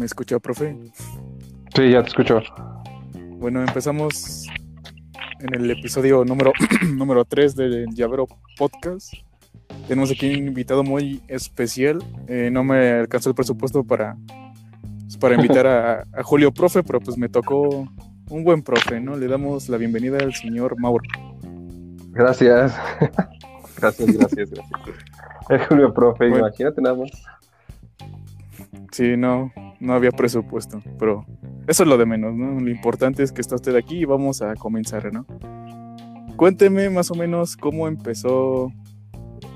¿Me escuchó, profe? Sí, ya te escucho. Bueno, empezamos en el episodio número, número 3 del Llavero Podcast. Tenemos aquí un invitado muy especial. Eh, no me alcanzó el presupuesto para, pues, para invitar a, a Julio Profe, pero pues me tocó un buen profe, ¿no? Le damos la bienvenida al señor Mauro. Gracias. gracias, gracias, gracias. El Julio Profe, Bueno. imagínate nada más. Sí, no, no había presupuesto, pero eso es lo de menos, ¿no? Lo importante es que está usted aquí y vamos a comenzar, ¿no? Cuénteme más o menos cómo empezó,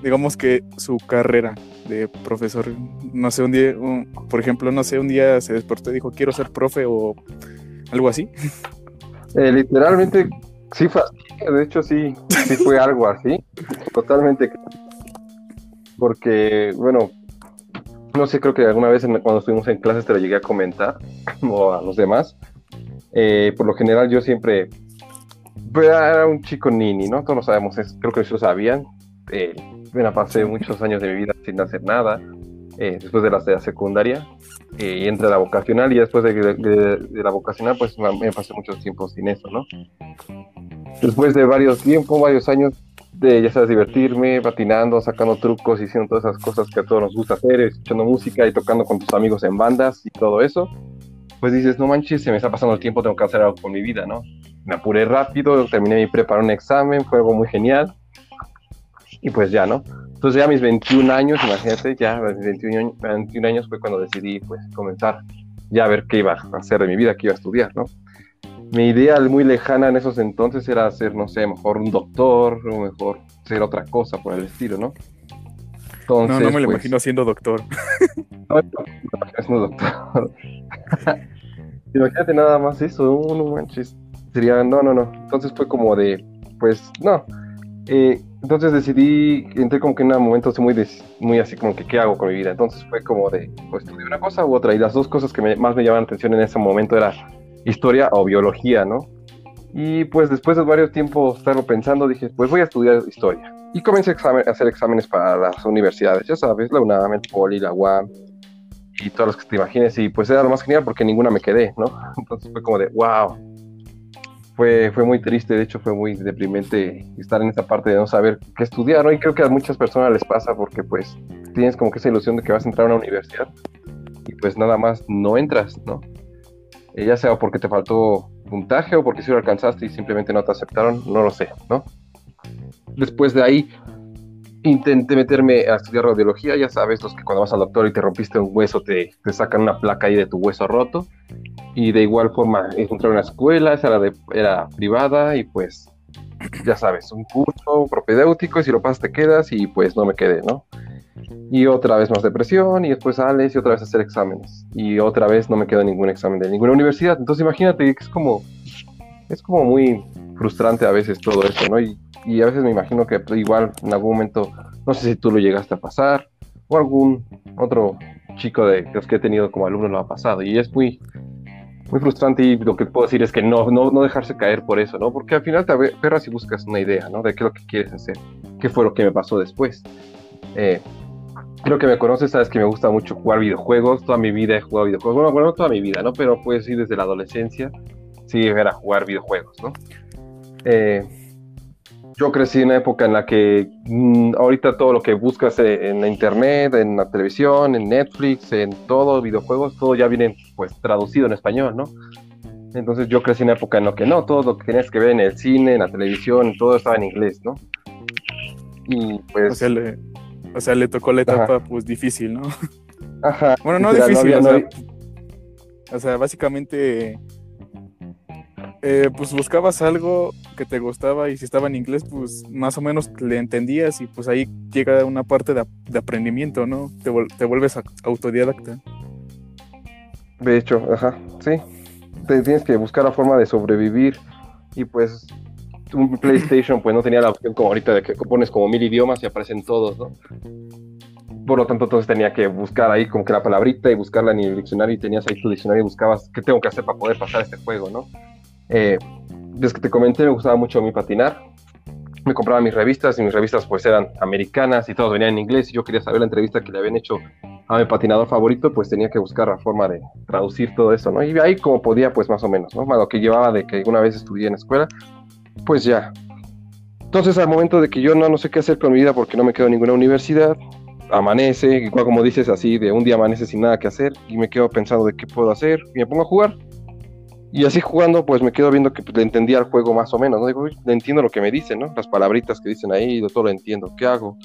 digamos que su carrera de profesor. No sé, un día, un- por ejemplo, no sé, un día se despertó y dijo, quiero ser profe o algo así. Eh, literalmente, sí fue así. De hecho, sí, sí fue algo así. Totalmente. Porque, bueno, no sé, creo que alguna vez en- cuando estuvimos en clases te lo llegué a comentar, o a los demás. Eh, por lo general, yo siempre pues, era un chico nini, ¿no? Todos lo sabemos, es- creo que ellos lo sabían. Eh, bueno, pasé muchos años de mi vida sin hacer nada. eh, después de la, de la secundaria, eh, y entré a la vocacional, y después de, de- de la vocacional, pues me, me pasé mucho tiempo sin eso, ¿no? Después de varios tiempos, varios años de, ya sabes, divertirme, patinando, sacando trucos, haciendo todas esas cosas que a todos nos gusta hacer, escuchando música y tocando con tus amigos en bandas y todo eso, pues dices, no manches, se me está pasando el tiempo, tengo que hacer algo con mi vida, ¿no? Me apuré rápido, terminé mi preparar un examen, fue algo muy genial, y pues ya, ¿no? Entonces ya a mis 21 años, imagínate, ya a mis 21 años, 21 años fue cuando decidí pues comenzar ya a ver qué iba a hacer de mi vida, qué iba a estudiar, ¿no? Mi idea muy lejana en esos entonces era ser, no sé, mejor un doctor, o mejor ser otra cosa por el estilo, ¿no? No, Entonces, no me lo pues, imagino siendo doctor. no, no, doctor. Imagínate nada más eso, no, no manches. Sería, no, no, no. Entonces fue como de, pues, no. Eh, entonces decidí, entré como que en un momento así muy, des- muy así como que, ¿qué hago con mi vida? Entonces fue como de, pues, estudié una cosa u otra. Y las dos cosas que me- más me llamaban la atención en ese momento era historia o biología, ¿no? Y pues después de varios tiempos estarlo pensando, dije, pues voy a estudiar historia. Y comencé a, hacer exámenes para las universidades, ya sabes, la UNAM, el Poli, la UAM, y todas las que te imagines. Y pues era lo más genial porque ninguna me quedé, ¿no? Entonces fue como de, wow. Fue, fue muy triste, de hecho fue muy deprimente estar en esta parte de no saber qué estudiar, ¿no? Y creo que a muchas personas les pasa porque pues tienes como que esa ilusión de que vas a entrar a una universidad y pues nada más no entras, ¿no? Eh, ya sea porque te faltó puntaje o porque si lo alcanzaste y simplemente no te aceptaron, no lo sé, ¿no? Después de ahí intenté meterme a estudiar radiología, ya sabes, los que cuando vas al doctor y te rompiste un hueso te, te sacan una placa ahí de tu hueso roto. Y de igual forma encontré una escuela, esa era, era privada y pues ya sabes, un curso propedéutico y si lo pasas te quedas y pues no me quedé, ¿no? Y otra vez más depresión y después sales y otra vez hacer exámenes. Y otra vez no me quedó ningún examen de ninguna universidad. Entonces imagínate que es como, es como muy frustrante a veces todo esto, ¿no? Y, y a veces me imagino que igual en algún momento, no sé si tú lo llegaste a pasar o algún otro chico de los que he tenido como alumno lo ha pasado. Y es muy, muy frustrante y lo que puedo decir es que no, no, no dejarse caer por eso, ¿no? Porque al final te aferras y buscas una idea, ¿no? De qué es lo que quieres hacer, qué fue lo que me pasó después. Eh, creo que me conoces, sabes que me gusta mucho jugar videojuegos, toda mi vida he jugado videojuegos, bueno, bueno, no toda mi vida, ¿no? Pero pues sí, desde la adolescencia, sí, era jugar videojuegos, ¿no? Eh, yo crecí en una época en la que mm, ahorita todo lo que buscas eh, en la internet, en la televisión, en Netflix, en todo, videojuegos, todo ya viene pues traducido en español, ¿no? Entonces yo crecí en una época en la que no, todo lo que tenías que ver en el cine, en la televisión, todo estaba en inglés, ¿no? Y pues... Sea, le, o sea, le tocó la etapa, pues, difícil, ¿no? ajá, Bueno, no literal, difícil, había- o, no sea, o sea, básicamente, eh, pues buscabas algo que te gustaba y si estaba en inglés, pues más o menos le entendías y pues ahí llega una parte de, ap- de aprendimiento, ¿no? Te, te vuelves autodidacta. De hecho, ajá, sí. Te tienes que buscar la forma de sobrevivir y pues un PlayStation pues no tenía la opción como ahorita de que pones como mil idiomas y aparecen todos, ¿no? Por lo tanto, entonces tenía que buscar ahí como que la palabrita y buscarla en el diccionario y tenías ahí tu diccionario y buscabas qué tengo que hacer para poder pasar este juego, ¿no? Eh, desde que te comenté me gustaba mucho mí patinar. Me compraba mis revistas y mis revistas pues eran americanas y todas venían en inglés y yo quería saber la entrevista que le habían hecho a mi patinador favorito, pues tenía que buscar la forma de traducir todo eso, ¿no? Y ahí como podía, pues más o menos, ¿no? Lo que llevaba de que una vez estudié en escuela, pues ya. Entonces al momento de que yo no, no sé qué hacer con mi vida porque no me quedo en ninguna universidad, amanece, igual como dices así, de un día amanece sin nada que hacer y me quedo pensando de qué puedo hacer y me pongo a jugar. Y así jugando, pues me quedo viendo que le entendía el juego más o menos, ¿no? Digo, le entiendo lo que me dicen, ¿no? Las palabritas que dicen ahí, todo lo entiendo, ¿qué hago?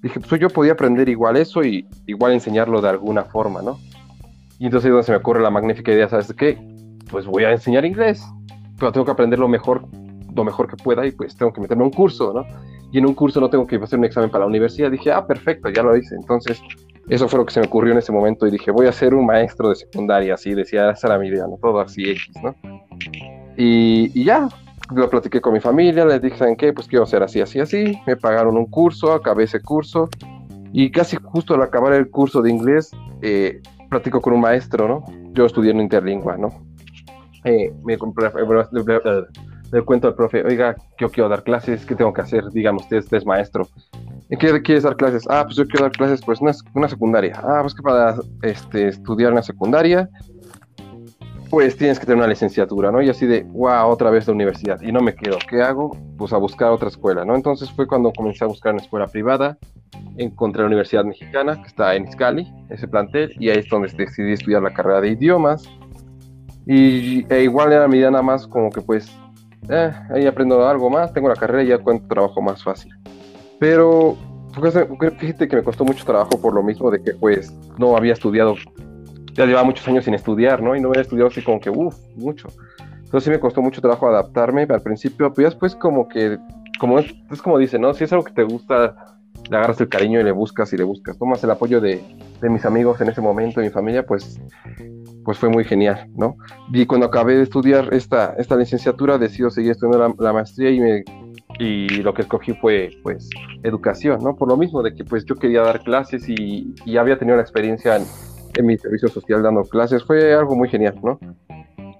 Dije, pues yo podía aprender igual eso y igual enseñarlo de alguna forma, ¿no? Y entonces es donde se me ocurre la magnífica idea, ¿sabes qué? Pues voy a enseñar inglés, pero tengo que aprender lo mejor, lo mejor que pueda y pues tengo que meterme a un curso, ¿no? Y en un curso no tengo que hacer un examen para la universidad. Dije, ah, perfecto, ya lo hice. Entonces, eso fue lo que se me ocurrió en ese momento y dije, voy a ser un maestro de secundaria, así decía, esa era mi idea, ¿no? Todo así X, ¿no? Y, y ya, lo platiqué con mi familia, les dije, ¿saben qué? Pues quiero hacer así, así, así. Me pagaron un curso, acabé ese curso. Y casi justo al acabar el curso de inglés, eh, platico con un maestro, ¿no? Yo estudié en interlingua, ¿no? Eh, me compré, le, cuento al profe, oiga, yo quiero dar clases, ¿qué tengo que hacer? Ustedes, usted es maestro. ¿En qué quieres dar clases? Ah, pues yo quiero dar clases, pues una, una secundaria. Ah, pues que para este, estudiar una secundaria pues tienes que tener una licenciatura, ¿no? Y así de, wow, otra vez la universidad. Y no me quedo. ¿Qué hago? Pues a buscar otra escuela, ¿no? Entonces fue cuando comencé a buscar una escuela privada. Encontré la Universidad Mexicana, que está en Iscali, ese plantel, y ahí es donde decidí estudiar la carrera de idiomas. Y e igual era mi idea nada más como que pues, eh, ahí aprendo algo más, tengo la carrera y ya cuento trabajo más fácil. Pero fíjate que me costó mucho trabajo por lo mismo de que pues no había estudiado ya llevaba muchos años sin estudiar, ¿no? Y no había estudiado así como que, uff, mucho. Entonces sí me costó mucho trabajo adaptarme al principio, pero después como que, como es, como dice, ¿no? Si es algo que te gusta, le agarras el cariño y le buscas y le buscas. Tomas el apoyo de, de mis amigos en ese momento, de mi familia, pues, pues fue muy genial, ¿no? Y cuando acabé de estudiar esta, esta licenciatura, decido seguir estudiando la, maestría y me y lo que escogí fue pues educación, ¿no? Por lo mismo de que pues yo quería dar clases y, y había tenido la experiencia en, mi servicio social dando clases. Fue algo muy genial, ¿no?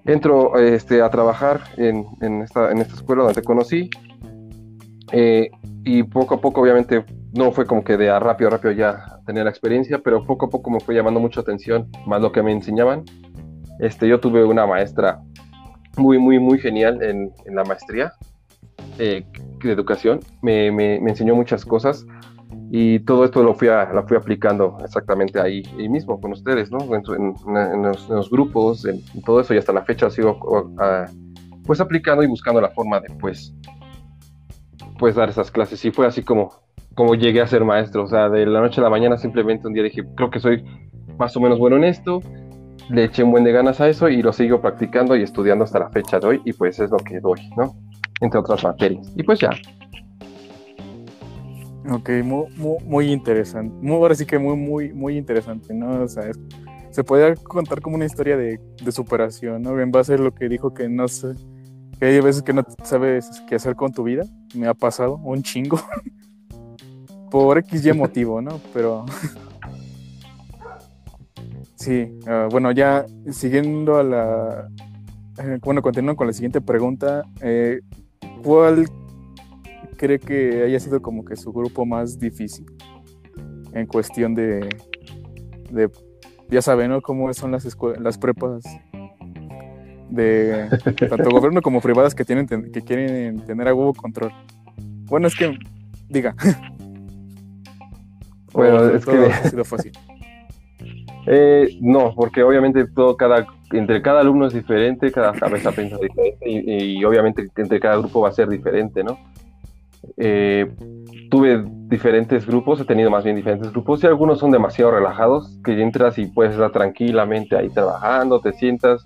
Entro este, a trabajar en, en, esta, en esta escuela donde te conocí eh, y poco a poco, obviamente, no fue como que de a rápido, rápido ya tenía la experiencia, pero poco a poco me fue llamando mucha atención más lo que me enseñaban. Este, yo tuve una maestra muy, muy, muy genial en, en la maestría eh, de educación. Me, me, me, enseñó muchas cosas y todo esto lo fui, a, fui aplicando exactamente ahí, mismo con ustedes, ¿no? En, los, grupos, en, todo eso y hasta la fecha sigo pues aplicando y buscando la forma de pues, pues dar esas clases y fue así como, como llegué a ser maestro, o sea, de la noche a la mañana simplemente un día dije, creo que soy más o menos bueno en esto, le eché un buen de ganas a eso y lo sigo practicando y estudiando hasta la fecha de hoy y pues es lo que doy, ¿no? Entre otras materias. Y pues ya, Ok, muy, muy, interesante. Muy, ahora sí que muy, muy, muy interesante, ¿no? O sea, se puede contar como una historia de, superación, ¿no? En base a lo que dijo que no sé, que hay veces que no sabes qué hacer con tu vida. Me ha pasado un chingo. Por X y motivo, ¿no? Pero. sí, ah, bueno, ya siguiendo a la. Eh, bueno, continuando con la siguiente pregunta. Eh, ¿Cuál cree que haya sido como que su grupo más difícil en cuestión de, de ya saben, ¿no? Cómo son las las prepas de tanto gobierno como privadas que tienen que quieren tener a huevo control. Bueno, es que diga. Bueno, es que ha sido fácil. Eh, no, porque obviamente todo cada entre cada alumno es diferente, cada cabeza piensa diferente y, y, obviamente entre cada grupo va a ser diferente, ¿no? Eh, tuve diferentes grupos, he tenido más bien diferentes grupos y algunos son demasiado relajados, que entras y puedes estar tranquilamente ahí trabajando, te sientas,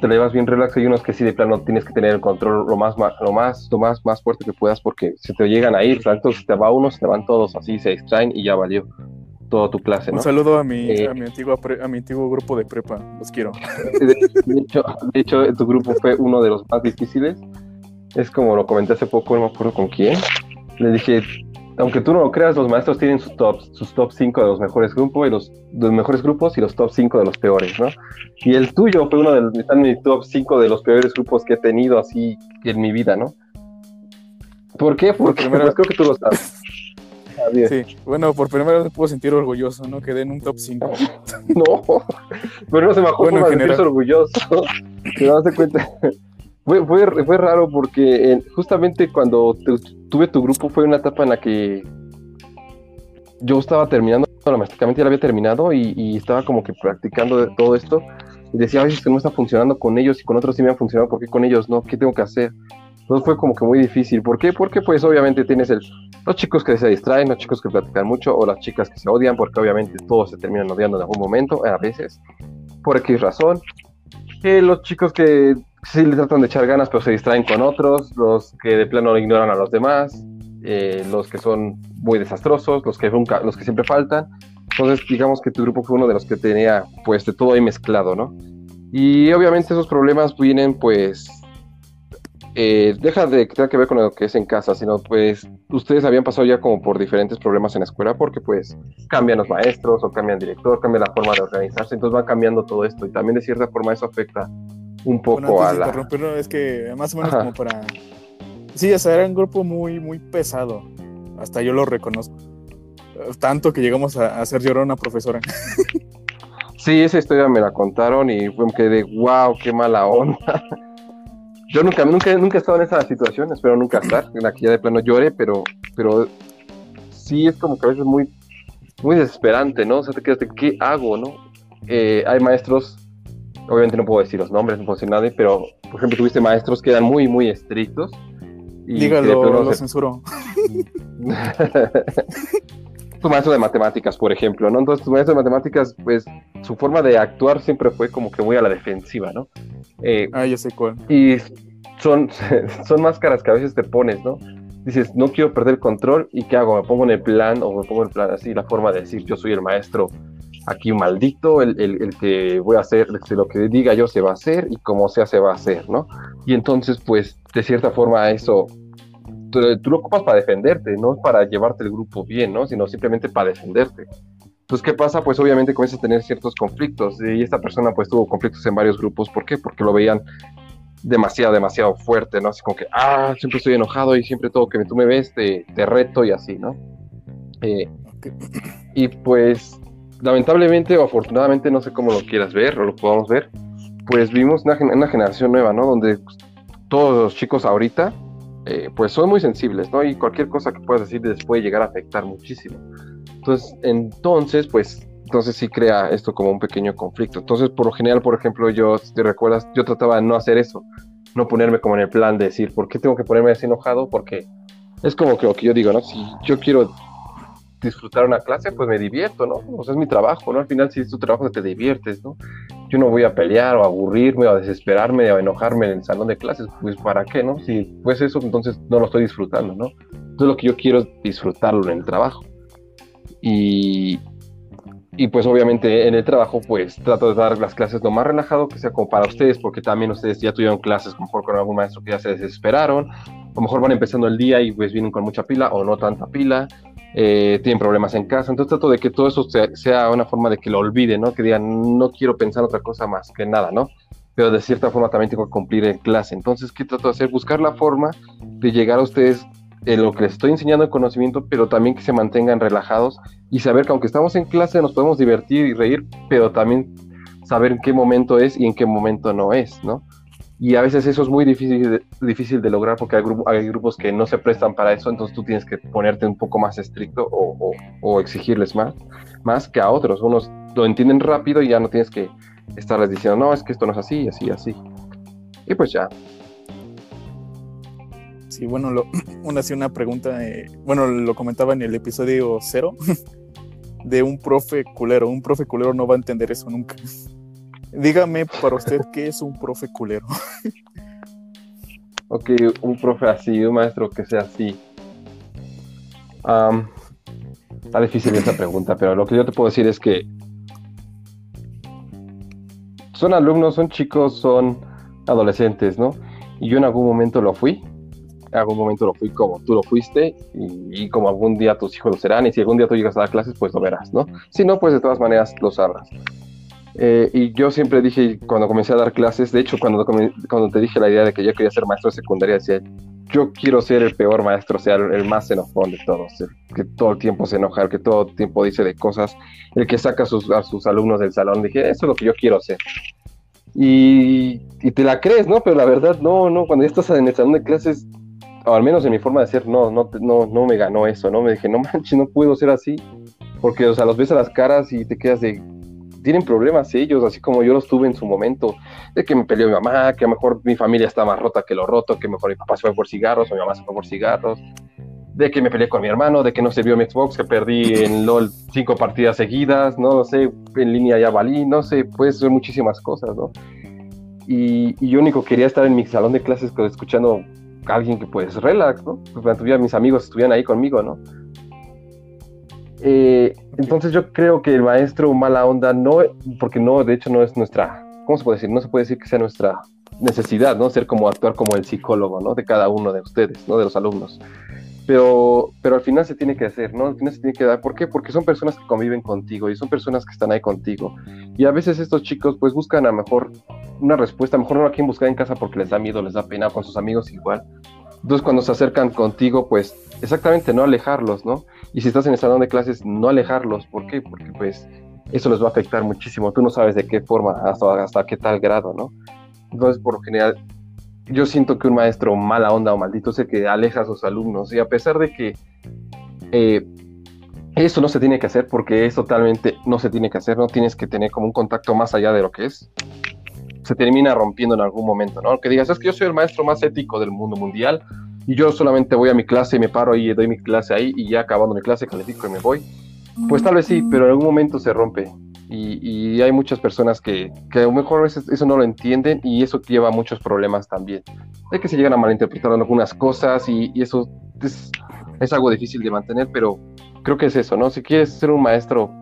te le vas bien relax y unos que sí de plano tienes que tener el control lo más, lo más, lo más, más fuerte que puedas porque si te llegan a ir, tanto si te va uno, se te van todos así, se extraen y ya valió toda tu clase. Un saludo a mi, eh, a, mi antiguo, a mi antiguo grupo de prepa, los quiero. De, hecho, de hecho, tu grupo fue uno de los más difíciles es como lo comenté hace poco, no me acuerdo con quién. Le dije, aunque tú no lo creas, los maestros tienen sus top, sus top 5 de los mejores grupos y los, los, mejores grupos y los top 5 de los peores, ¿no? Y el tuyo fue uno de los, están en mi top 5 de los peores grupos que he tenido así en mi vida, ¿no? ¿Por qué? Porque, primero, pues creo que tú lo sabes. Sí, bueno, por primera vez me puedo sentir orgulloso, ¿no? Quedé en un top 5. no, pero no se me acuerdo bueno, sentirse orgulloso. Te das cuenta. Fue, fue, fue, raro porque eh, justamente cuando tuve tu grupo fue una etapa en la que yo estaba terminando, domésticamente ya lo había terminado y, y, estaba como que practicando todo esto y decía a veces que no está funcionando con ellos y con otros sí me han funcionado, ¿por qué con ellos no? ¿Qué tengo que hacer? Entonces fue como que muy difícil. ¿Por qué? Porque pues obviamente tienes el, los chicos que se distraen, los chicos que platican mucho o las chicas que se odian, porque obviamente todos se terminan odiando en algún momento, a veces, por X razón. Que los chicos que sí le tratan de echar ganas pero se distraen con otros, los que de plano ignoran a los demás, eh, los que son muy desastrosos, los que nunca, los que siempre faltan. Entonces digamos que tu grupo fue uno de los que tenía pues de todo ahí mezclado, ¿no? Y obviamente esos problemas vienen pues eh, deja de tener que ver con lo que es en casa, sino pues ustedes habían pasado ya como por diferentes problemas en la escuela porque pues cambian los maestros o cambian director, cambia la forma de organizarse, entonces van cambiando todo esto y también de cierta forma eso afecta un poco a la... es que más o menos como para... Sí, o sea, era un grupo muy, muy pesado, hasta yo lo reconozco. Tanto que llegamos a hacer llorar a una profesora. Sí, esa historia me la contaron y fue que de wow, qué mala onda. Yo nunca, nunca, nunca he estado en esa situación, espero nunca estar, en la que ya de plano llore, pero, pero sí es como que a veces muy, muy desesperante, ¿no? O sea, te quedas de qué hago, ¿no? Eh, hay maestros, obviamente no puedo decir los nombres, no puedo decir nada, pero por ejemplo tuviste maestros que eran muy, muy estrictos. Y Dígalo, lo censuro. tu maestro de matemáticas, por ejemplo, ¿no? Entonces tu maestro de matemáticas, pues su forma de actuar siempre fue como que muy a la defensiva, ¿no? Eh, ah, yo sé cuál. Y son, son máscaras que a veces te pones, ¿no? Dices, no quiero perder el control, ¿y qué hago? ¿Me pongo en el plan o me pongo en el plan así? La forma de decir, yo soy el maestro aquí un maldito, el, el, que voy a hacer, lo que diga yo se va a hacer y como sea se va a hacer, ¿no? Y entonces, pues, de cierta forma eso, tú, tú lo ocupas para defenderte, no para llevarte el grupo bien, ¿no? Sino simplemente para defenderte. Entonces, ¿qué pasa? Pues obviamente comienzas a tener ciertos conflictos y esta persona pues tuvo conflictos en varios grupos. ¿Por qué? Porque lo veían demasiado, demasiado fuerte, ¿no? Así como que, ah, siempre estoy enojado y siempre todo que tú me ves te, te reto y así, ¿no? Eh, y pues, lamentablemente o afortunadamente, no sé cómo lo quieras ver o lo podamos ver, pues vimos una, generación nueva, ¿no? Donde todos los chicos ahorita, eh, pues son muy sensibles, ¿no? Y cualquier cosa que puedas decir les puede llegar a afectar muchísimo. Entonces, entonces, pues, entonces sí crea esto como un pequeño conflicto. Entonces, por lo general, por ejemplo, yo, si te recuerdas, yo trataba de no hacer eso, no ponerme como en el plan de decir, ¿por qué tengo que ponerme así enojado? Porque es como que lo que yo digo, ¿no? Si yo quiero disfrutar una clase, pues me divierto, ¿no? O sea, es mi trabajo, ¿no? Al final, si es tu trabajo, te diviertes, ¿no? Yo no voy a pelear o a aburrirme o a desesperarme o a enojarme en el salón de clases, pues ¿para qué, no? Si pues eso, entonces no lo estoy disfrutando, ¿no? Entonces lo que yo quiero es disfrutarlo en el trabajo. Y, y pues obviamente en el trabajo pues trato de dar las clases lo más relajado que sea como para ustedes, porque también ustedes ya tuvieron clases mejor con algún maestro que ya se desesperaron, o mejor van empezando el día y pues vienen con mucha pila o no tanta pila, eh, tienen problemas en casa, entonces trato de que todo eso sea, una forma de que lo olviden, ¿no? Que digan, no quiero pensar otra cosa más que nada, ¿no? Pero de cierta forma también tengo que cumplir en clase, entonces, ¿qué trato de hacer? Buscar la forma de llegar a ustedes lo que les estoy enseñando el conocimiento, pero también que se mantengan relajados y saber que aunque estamos en clase nos podemos divertir y reír, pero también saber en qué momento es y en qué momento no es, ¿no? Y a veces eso es muy difícil de, difícil de lograr porque hay, hay grupos que no se prestan para eso, entonces tú tienes que ponerte un poco más estricto o, o exigirles más, más que a otros. Unos lo entienden rápido y ya no tienes que estarles diciendo, no, es que esto no es así, así, así. Y pues ya, Sí, bueno, una, una pregunta, bueno, lo comentaba en el episodio cero, de un profe culero. Un profe culero no va a entender eso nunca. Dígame para usted qué es un profe culero. ok, un profe así, un maestro que sea así. está difícil esa pregunta, pero lo que yo te puedo decir es que son alumnos, son chicos, son adolescentes, ¿no? Y yo en algún momento lo fui algún momento lo fui como tú lo fuiste y, como algún día tus hijos lo serán y si algún día tú llegas a dar clases pues lo verás, ¿no? Si no, pues de todas maneras lo sabrás. Eh, y yo siempre dije, cuando comencé a dar clases, de hecho, cuando, cuando te dije la idea de que yo quería ser maestro de secundaria, decía, yo quiero ser el peor maestro, o sea, el más enojón de todos, el que todo el tiempo se enoja, el que todo el tiempo dice de cosas, el que saca a sus, a sus alumnos del salón. Dije, eso es lo que yo quiero ser. Y, y, te la crees, ¿no? Pero la verdad, no, no, cuando ya estás en el salón de clases, o al menos en mi forma de ser, no, no, no, no me ganó eso, ¿no? Me dije, no manches, no puedo ser así, porque, o sea, los ves a las caras y te quedas de, tienen problemas ellos, así como yo los tuve en su momento, de que me peleó mi mamá, que a lo mejor mi familia está más rota que lo roto, que mejor mi papá se fue por cigarros o mi mamá se fue por cigarros, de que me peleé con mi hermano, de que no se vio mi Xbox, que perdí en LOL cinco partidas seguidas, no, sé, en línea ya valí, no sé, puede ser muchísimas cosas, ¿no? Y, yo único quería estar en mi salón de clases escuchando a alguien que pues relax, ¿no? Pues tuviera mis amigos estuvieran ahí conmigo, ¿no? Eh, entonces yo creo que el maestro mala onda no, porque no, de hecho no es nuestra, ¿cómo se puede decir? No se puede decir que sea nuestra necesidad, ¿no? Ser como actuar como el psicólogo, ¿no? De cada uno de ustedes, ¿no? De los alumnos. Pero, pero al final se tiene que hacer, ¿no? Al final se tiene que dar. ¿Por qué? Porque son personas que conviven contigo y son personas que están ahí contigo. Y a veces estos chicos pues buscan a mejor una respuesta, mejor no a quien buscar en casa porque les da miedo, les da pena, con sus amigos igual. Entonces cuando se acercan contigo, pues exactamente no alejarlos, ¿no? Y si estás en el salón de clases, no alejarlos. ¿Por qué? Porque pues eso les va a afectar muchísimo. Tú no sabes de qué forma, hasta, hasta qué tal grado, ¿no? Entonces, por lo general, yo siento que un maestro mala onda o maldito es el que aleja a sus alumnos. Y a pesar de que eh, eso no se tiene que hacer, porque es totalmente, no se tiene que hacer, no tienes que tener como un contacto más allá de lo que es, se termina rompiendo en algún momento, ¿no? Que digas, es que yo soy el maestro más ético del mundo mundial, y yo solamente voy a mi clase y me paro ahí y doy mi clase ahí y ya acabando mi clase califico y me voy. Pues tal vez sí, pero en algún momento se rompe. Y, hay muchas personas que, que, a lo mejor eso no lo entienden y eso lleva a muchos problemas también. Hay que se llegan a malinterpretar algunas cosas y, y eso es, es, algo difícil de mantener, pero creo que es eso, ¿no? Si quieres ser un maestro,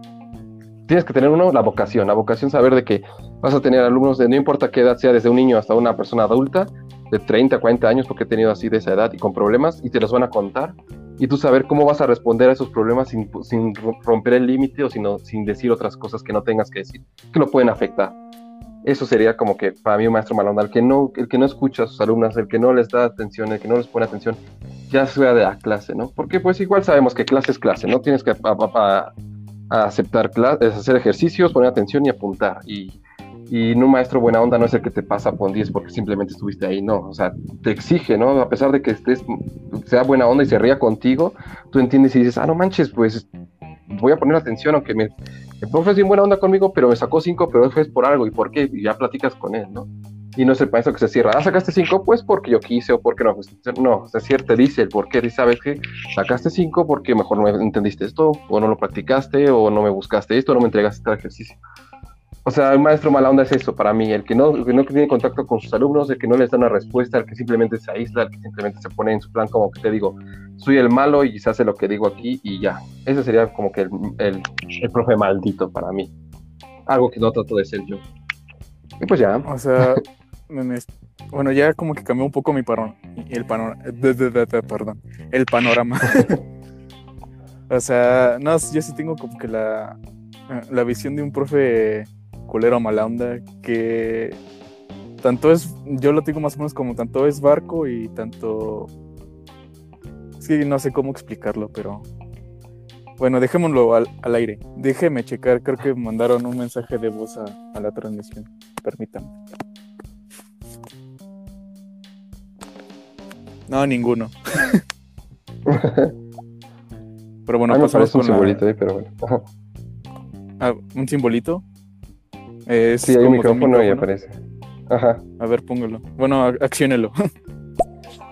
tienes que tener uno la vocación, la vocación saber de que vas a tener alumnos de no importa qué edad sea, desde un niño hasta una persona adulta, de 30, 40 años, porque he tenido así de esa edad y con problemas, y te los van a contar, y tú saber cómo vas a responder a esos problemas sin, sin romper el límite o sino, sin decir otras cosas que no tengas que decir, que lo pueden afectar. Eso sería como que para mí un maestro malonda, el que no, el que no escucha a sus alumnas, el que no les da atención, el que no les pone atención, ya sea de la clase, ¿no? Porque pues igual sabemos que clase es clase, no tienes que a, aceptar clases, hacer ejercicios, poner atención y apuntar. Y y un maestro buena onda no es el que te pasa por 10 porque simplemente estuviste ahí, no. O sea, te exige, ¿no? A pesar de que estés, sea buena onda y se ría contigo, tú entiendes y dices, ah, no manches, pues voy a poner atención, aunque me, el profe es bien buena onda conmigo, pero me sacó 5, pero fue por algo. ¿Y por qué? Y ya platicas con él, ¿no? Y no es el maestro que se cierra, ah, sacaste 5, pues porque yo quise o porque no. Pues, no, se cierra, te dice el por qué. Dice, ¿sabes qué? Sacaste 5 porque mejor no entendiste esto, o no lo practicaste, o no me buscaste esto, o no me entregaste este ejercicio. O sea, el maestro mala onda es eso para mí, el que no, el que no tiene contacto con sus alumnos, el que no les da una respuesta, el que simplemente se aísla, el que simplemente se pone en su plan como que te digo, soy el malo y se hace lo que digo aquí y ya. Ese sería como que el, el, el profe maldito para mí. Algo que no trato de ser yo. Y pues ya. O sea, bueno, ya como que cambió un poco mi parón, el panorama, perdón, el panorama. o sea, no, yo sí tengo como que la, la visión de un profe culero mala onda, que tanto es, yo lo digo más o menos como tanto es barco y tanto... Sí, no sé cómo explicarlo, pero... Bueno, dejémoslo al, aire. Déjeme checar, creo que mandaron un mensaje de voz a, la transmisión. Permítanme. No, ninguno. pero bueno, pasamos un simbolito pero bueno. Ah, ¿Un simbolito? Sí, hay un micrófono, y aparece. Ajá. A ver, póngalo. Bueno, acciónelo.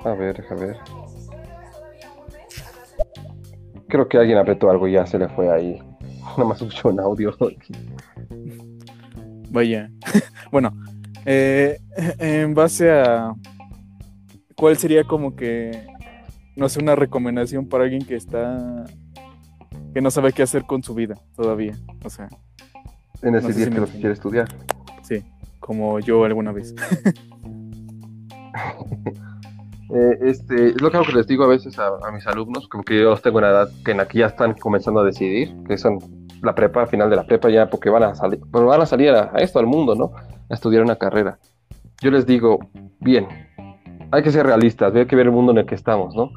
a ver, a ver. Creo que alguien apretó algo y ya se le fue ahí. Nada más escuchó un audio. Vaya. bueno, eh, en base a. ¿Cuál sería como que. No sé, una recomendación para alguien que está. que no sabe qué hacer con su vida todavía? O sea, en ese día que lo quiere estudiar. Sí, como yo alguna vez. Eh, este, es lo que les digo a veces a, mis alumnos, como que yo los tengo en edad que en aquí ya están comenzando a decidir, que son la prepa, final de la prepa ya, porque van a salir, van a salir a, esto, al mundo, ¿no? A estudiar una carrera. Yo les digo, bien, hay que ser realistas, hay que ver el mundo en el que estamos, ¿no?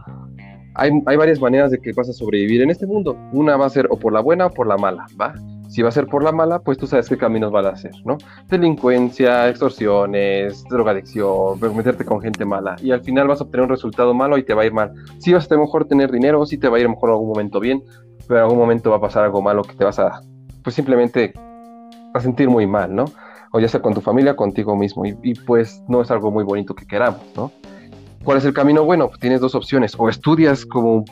Hay, hay varias maneras de que vas a sobrevivir en este mundo. Una va a ser o por la buena o por la mala, ¿va? Si va a ser por la mala, pues tú sabes qué caminos van a hacer, ¿no? Delincuencia, extorsiones, drogadicción, meterte con gente mala. Y al final vas a obtener un resultado malo y te va a ir mal. Si vas a mejor tener dinero, si te va a ir mejor en algún momento bien, pero en algún momento va a pasar algo malo que te vas a, pues simplemente a sentir muy mal, ¿no? O ya sea con tu familia, contigo mismo. Y, y pues no es algo muy bonito que queramos, ¿no? ¿Cuál es el camino? Bueno, pues tienes dos opciones. O estudias como,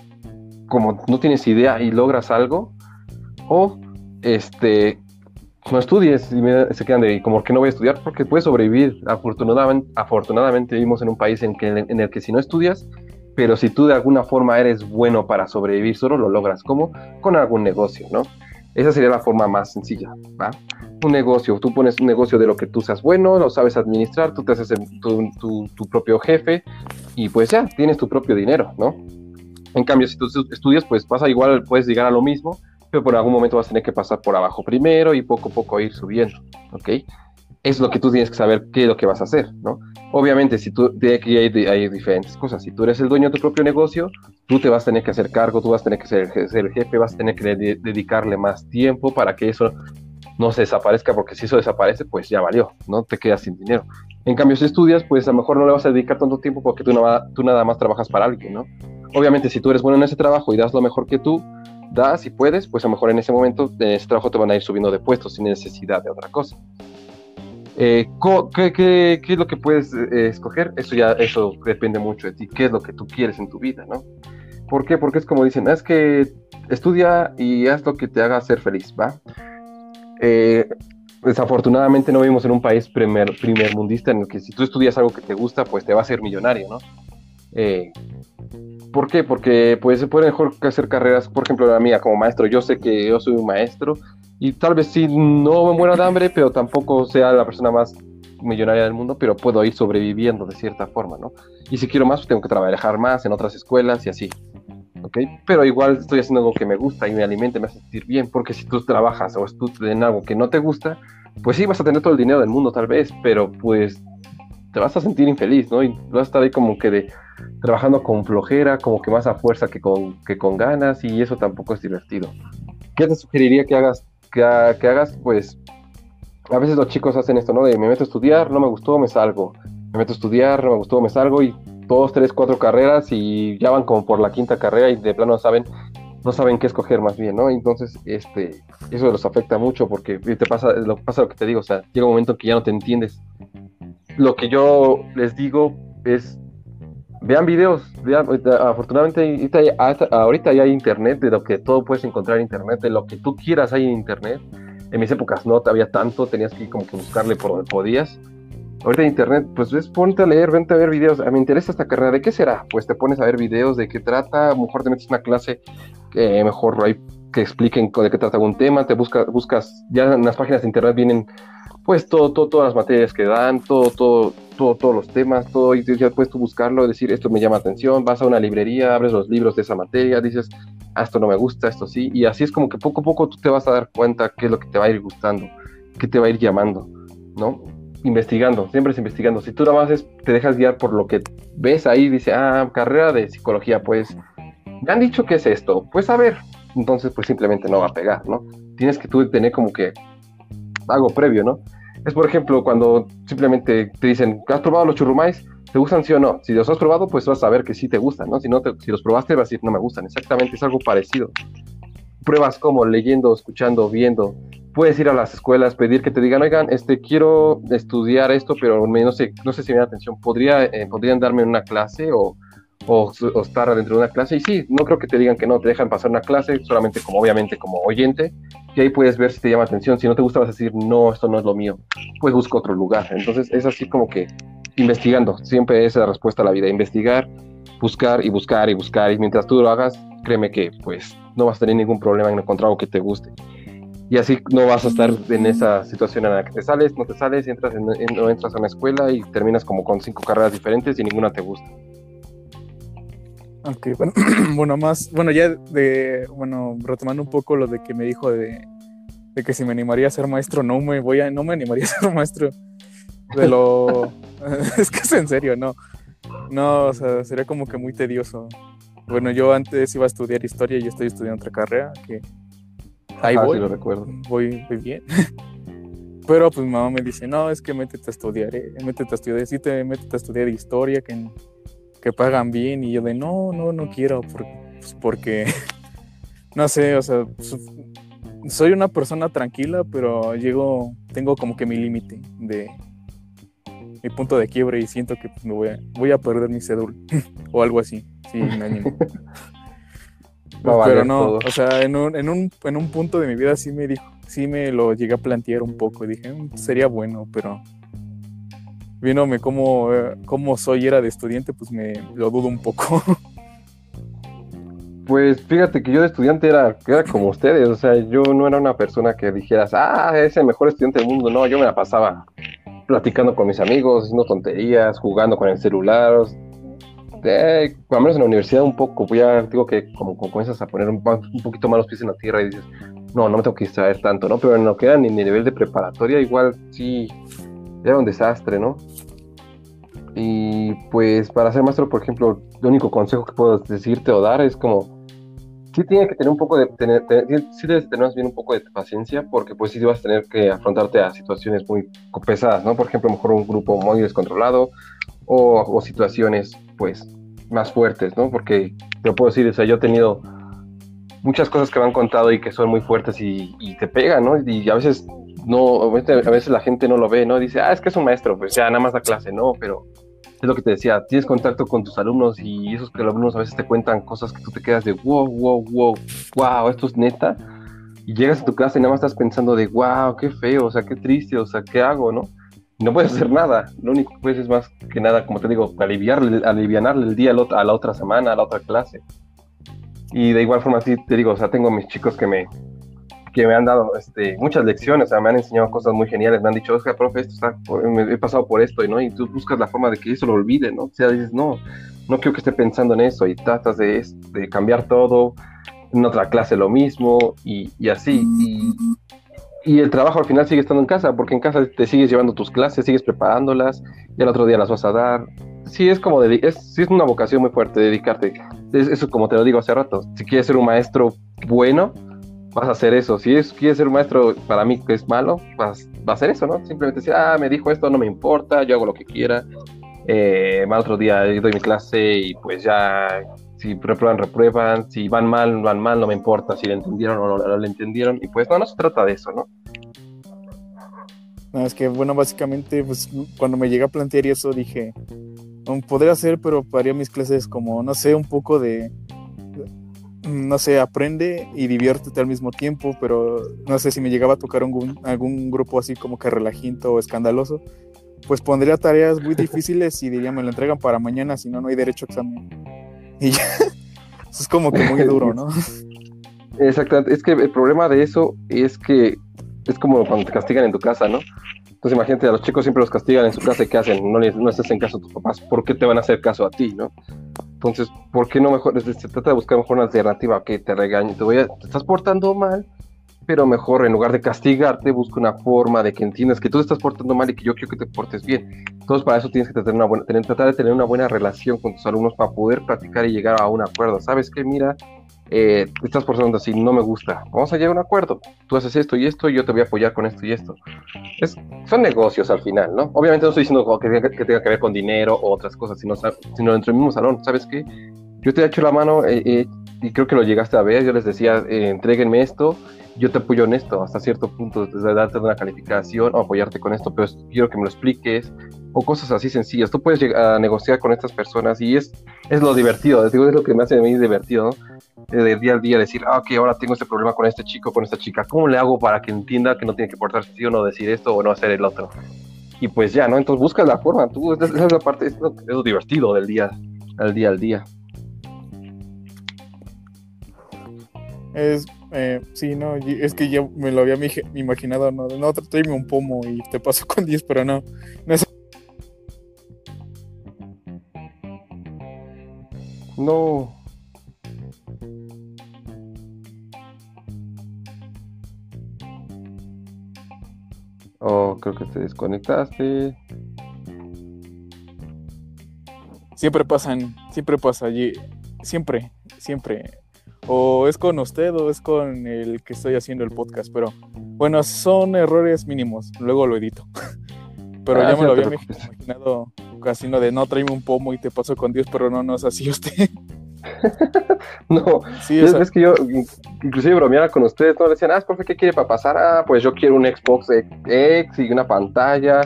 como no tienes idea y logras algo, o este, no estudies y se quedan de como que no voy a estudiar porque puedes sobrevivir. Afortunadamente, vivimos en un país en, el que si no estudias, pero si tú de alguna forma eres bueno para sobrevivir, solo lo logras. ¿Cómo? Con algún negocio, ¿no? Esa sería la forma más sencilla. Un negocio, tú pones un negocio de lo que tú seas bueno, lo sabes administrar, tú te haces tu, tu, tu propio jefe y pues ya, tienes tu propio dinero, ¿no? En cambio, si tú estudias, pues pasa igual, puedes llegar a lo mismo, pero por algún momento vas a tener que pasar por abajo primero y poco a poco ir subiendo, ¿ok? Es lo que tú tienes que saber qué es lo que vas a hacer, ¿no? Obviamente, si tú, de aquí hay, diferentes cosas. Si tú eres el dueño de tu propio negocio, tú te vas a tener que hacer cargo, tú vas a tener que ser, el jefe, vas a tener que dedicarle más tiempo para que eso no se desaparezca, porque si eso desaparece, pues ya valió, ¿no? Te quedas sin dinero. En cambio, si estudias, pues a lo mejor no le vas a dedicar tanto tiempo porque tú, tú nada más trabajas para alguien, ¿no? Obviamente, si tú eres bueno en ese trabajo y das lo mejor que tú, das y puedes, pues a lo mejor en ese momento en ese trabajo te van a ir subiendo de puestos sin necesidad de otra cosa. Eh, ¿qué, qué, qué, es lo que puedes eh, escoger? Eso ya eso depende mucho de ti. ¿Qué es lo que tú quieres en tu vida, no? ¿Por qué? Porque es como dicen, es que estudia y haz lo que te haga ser feliz, ¿va? Eh, desafortunadamente no vivimos en un país primer, primer mundista en el que si tú estudias algo que te gusta, pues te va a hacer millonario, ¿no? Eh, ¿Por qué? Porque pues se puede mejor hacer carreras, por ejemplo, la mía como maestro. Yo sé que yo soy un maestro y tal vez sí no me muera de hambre, pero tampoco sea la persona más millonaria del mundo, pero puedo ir sobreviviendo de cierta forma, ¿no? Y si quiero más, pues tengo que trabajar más en otras escuelas y así. ¿Ok? Pero igual estoy haciendo algo que me gusta y me alimenta me hace sentir bien, porque si tú trabajas o estudias en algo que no te gusta, pues sí vas a tener todo el dinero del mundo tal vez, pero pues te vas a sentir infeliz, ¿no? Y vas a estar ahí como que de trabajando con flojera, como que más a fuerza que con, que con ganas, y eso tampoco es divertido. ¿Qué te sugeriría que hagas? Que, que hagas, pues, a veces los chicos hacen esto, ¿no? De me meto a estudiar, no me gustó, me salgo. Me meto a estudiar, no me gustó, me salgo, y dos, tres, cuatro carreras, y ya van como por la quinta carrera, y de plano no saben, no saben qué escoger más bien, ¿no? Entonces, este, eso los afecta mucho, porque te pasa lo, pasa lo que te digo, o sea, llega un momento en que ya no te entiendes. Lo que yo les digo es vean videos, vean, afortunadamente ahorita ya hay internet, de lo que todo puedes encontrar en internet, de lo que tú quieras hay en internet. En mis épocas no había tanto, tenías que como que buscarle por donde podías. Ahorita en internet, pues ves, ponte a leer, vente a ver videos. me interesa esta carrera, ¿de qué será? Pues te pones a ver videos de qué trata, a mejor te metes una clase que mejor hay que expliquen de qué trata algún tema, te buscas, buscas, ya en las páginas de internet vienen pues todo, todo, todas las materias que dan, todo, todo, todo, todos los temas, todo, y ya puedes tú buscarlo, decir, esto me llama atención, vas a una librería, abres los libros de esa materia, dices, ah, esto no me gusta, esto sí, y así es como que poco a poco tú te vas a dar cuenta qué es lo que te va a ir gustando, qué te va a ir llamando, ¿no? Investigando, siempre es investigando. Si tú nada más te dejas guiar por lo que ves ahí, dice, ah, carrera de psicología, pues, me han dicho que es esto, pues a ver, entonces pues simplemente no va a pegar, ¿no? Tienes que tú tener como que algo previo, ¿no? Es, por ejemplo, cuando simplemente te dicen, ¿has probado los churrumais? ¿Te gustan sí o no? Si los has probado, pues vas a ver que sí te gustan, ¿no? Si, no si los probaste, vas a decir, no me gustan. Exactamente, es algo parecido. Pruebas como leyendo, escuchando, viendo. Puedes ir a las escuelas, pedir que te digan, oigan, este, quiero estudiar esto, pero no sé, no sé si me da atención. ¿Podría, eh, ¿Podrían darme una clase o, o, o, estar dentro de una clase? Y sí, no creo que te digan que no, te dejan pasar una clase, solamente como, obviamente, como oyente, y ahí puedes ver si te llama atención. Si no te gusta, vas a decir, no, esto no es lo mío. Pues busca otro lugar. Entonces es así como que investigando. Siempre es la respuesta a la vida. Investigar, buscar y buscar y buscar. Y mientras tú lo hagas, créeme que pues no vas a tener ningún problema en encontrar algo que te guste. Y así no vas a estar en esa situación en la que te sales, no te sales, entras en, no entras a una escuela y terminas como con cinco carreras diferentes y ninguna te gusta. Ok, bueno, bueno, más, bueno, ya de, bueno, retomando un poco lo de que me dijo de de que si me animaría a ser maestro, no me voy a, no me animaría a ser maestro. De lo. es que es en serio, no. No, o sea, sería como que muy tedioso. Bueno, yo antes iba a estudiar historia y yo estoy estudiando otra carrera que ahí Ah, voy, sí lo recuerdo. voy, voy bien. Pero pues mi mamá me dice, no, es que métete a estudiar, eh, métete a estudiar, sí te métete a estudiar historia, que, que pagan bien. Y yo de, no, no, no quiero, porque, pues, porque, no sé, o sea, soy una persona tranquila, pero llego, tengo como que mi límite de mi punto de quiebre y siento que pues, me voy a, voy a perder mi cédula o algo así, sí, me animo. Valer Pero no, todo. o sea, en un, en, un, en un punto de mi vida sí me dijo, sí me lo llegué a plantear un poco y dije, "Mm, sería bueno, pero viéndome cómo, cómo soy era de estudiante, pues me lo dudo un poco. Pues fíjate que yo de estudiante era, era como ustedes, o sea, yo no era una persona que dijeras, ah, es el mejor estudiante del mundo, no, yo me la pasaba platicando con mis amigos, haciendo tonterías, jugando con el celular, eh, al menos en la universidad un poco, pues ya digo que como, comienzas a poner un, poquito más los pies en la tierra y dices, no, no me tengo que distraer tanto, ¿no? Pero en lo que era en mi nivel de preparatoria, igual sí, era un desastre, ¿no? Y pues para ser maestro, por ejemplo, el único consejo que puedo decirte o dar es como, sí tiene que tener un poco de, tener, tener- sí debes bien un poco de paciencia, porque pues sí vas a tener que afrontarte a situaciones muy pesadas, ¿no? Por ejemplo, mejor un grupo muy descontrolado o, situaciones pues más fuertes, ¿no? Porque te puedo decir, o sea, yo he tenido muchas cosas que me han contado y que son muy fuertes y, y te pegan, ¿no? Y a veces no, a veces, la gente no lo ve, ¿no? Dice, ah, es que es un maestro, pues ya nada más da clase, ¿no? Pero es lo que te decía, tienes contacto con tus alumnos y esos que los alumnos a veces te cuentan cosas que tú te quedas de wow, wow, wow, wow, esto es neta. Y llegas a tu casa y nada más estás pensando de wow, qué feo, o sea, qué triste, o sea, ¿qué hago, no? No puedes hacer nada. Lo único que puedes es más que nada, como te digo, aliviarle, alivianarle el día a la otra semana, a la otra clase. Y de igual forma, sí, te digo, o sea, tengo mis chicos que me, que me han dado este, muchas lecciones, o sea, me han enseñado cosas muy geniales, me han dicho, Oscar, profe, esto está, me he pasado por esto, y ¿no? Y tú buscas la forma de que eso lo olvide, ¿no? O sea, dices, no, no quiero que esté pensando en eso, y tratas de, de cambiar todo, en otra clase lo mismo, y, y así, y, y el trabajo al final sigue estando en casa, porque en casa te sigues llevando tus clases, sigues preparándolas, y al otro día las vas a dar. Sí, es como, dedi- es, sí es una vocación muy fuerte dedicarte. Es, eso como te lo digo hace rato, si quieres ser un maestro bueno, vas a hacer eso. Si es, quieres ser un maestro para mí que es malo, vas, va a hacer eso, ¿no? Simplemente decir, ah, me dijo esto, no me importa, yo hago lo que quiera. Eh, al otro día doy mi clase y pues ya, si reprueban, reprueban. Si van mal, van mal, no me importa si le entendieron o no, le entendieron. Y pues no, no se trata de eso, ¿no? No, es que, bueno, básicamente, pues cuando me llegué a plantear eso, dije, "Mm, podría hacer, pero haría mis clases como, no sé, un poco de, no sé, aprende y diviértete al mismo tiempo, pero no sé si me llegaba a tocar algún, algún grupo así como que relajito o escandaloso, pues pondría tareas muy difíciles y diría, me lo entregan para mañana, si no, no hay derecho a examen. Y ya, eso es como que muy duro, ¿no? Exactamente. Es que el problema de eso es que es como cuando te castigan en tu casa, ¿no? Entonces imagínate, a los chicos siempre los castigan en su casa y ¿qué hacen? No, les, no les hacen caso a tus papás. ¿Por qué te van a hacer caso a ti, no? Entonces, ¿por qué no mejor? Se trata de buscar mejor una alternativa que te regañe. Te, voy a, te estás portando mal, pero mejor en lugar de castigarte, busca una forma de que entiendas que tú te estás portando mal y que yo quiero que te portes bien. Entonces, para eso tienes que tener una buena, tener, tratar de tener una buena relación con tus alumnos para poder practicar y llegar a un acuerdo. ¿Sabes qué? Mira, eh, te estás portando así, no me gusta. Vamos a llegar a un acuerdo. Tú haces esto y esto, y yo te voy a apoyar con esto y esto. Es, son negocios al final, ¿no? Obviamente no estoy diciendo que, que tenga que ver con dinero o otras cosas, sino, sino dentro del mismo salón. ¿Sabes qué? Yo te he hecho la mano eh, eh, y creo que lo llegaste a ver. Yo les decía, eh, entréguenme esto, yo te apoyo en esto hasta cierto punto, desde darte una calificación o apoyarte con esto, pero quiero que me lo expliques o cosas así sencillas. Tú puedes llegar a negociar con estas personas y es, es lo divertido, es, es lo que me hace a mí divertido, ¿no? Eh, de día al día decir, ah, ok, ahora tengo este problema con este chico, con esta chica, ¿cómo le hago para que entienda que no tiene que portarse así o no decir esto o no hacer el otro? Y pues ya, ¿no? Entonces buscas la forma, tú, esa es la parte, es es lo divertido del día, al día al día. Es, eh, sí, no, es que ya me lo había imaginado, no, no, tráeme un pomo y te paso con 10, pero no, no es No. Oh, creo que te desconectaste. Siempre pasan, siempre pasa allí, siempre, siempre. O es con usted o es con el que estoy haciendo el podcast, pero bueno, son errores mínimos, luego lo edito. Pero Ah, ya me lo había imaginado casi no de no tráeme un pomo y te paso con Dios, pero no, no es así usted. No, Sí, es, que yo in- inclusive bromeaba con ustedes, ¿no? Le decían, ah, profe, ¿qué quiere para pasar? Ah, pues yo quiero un Xbox X y una pantalla.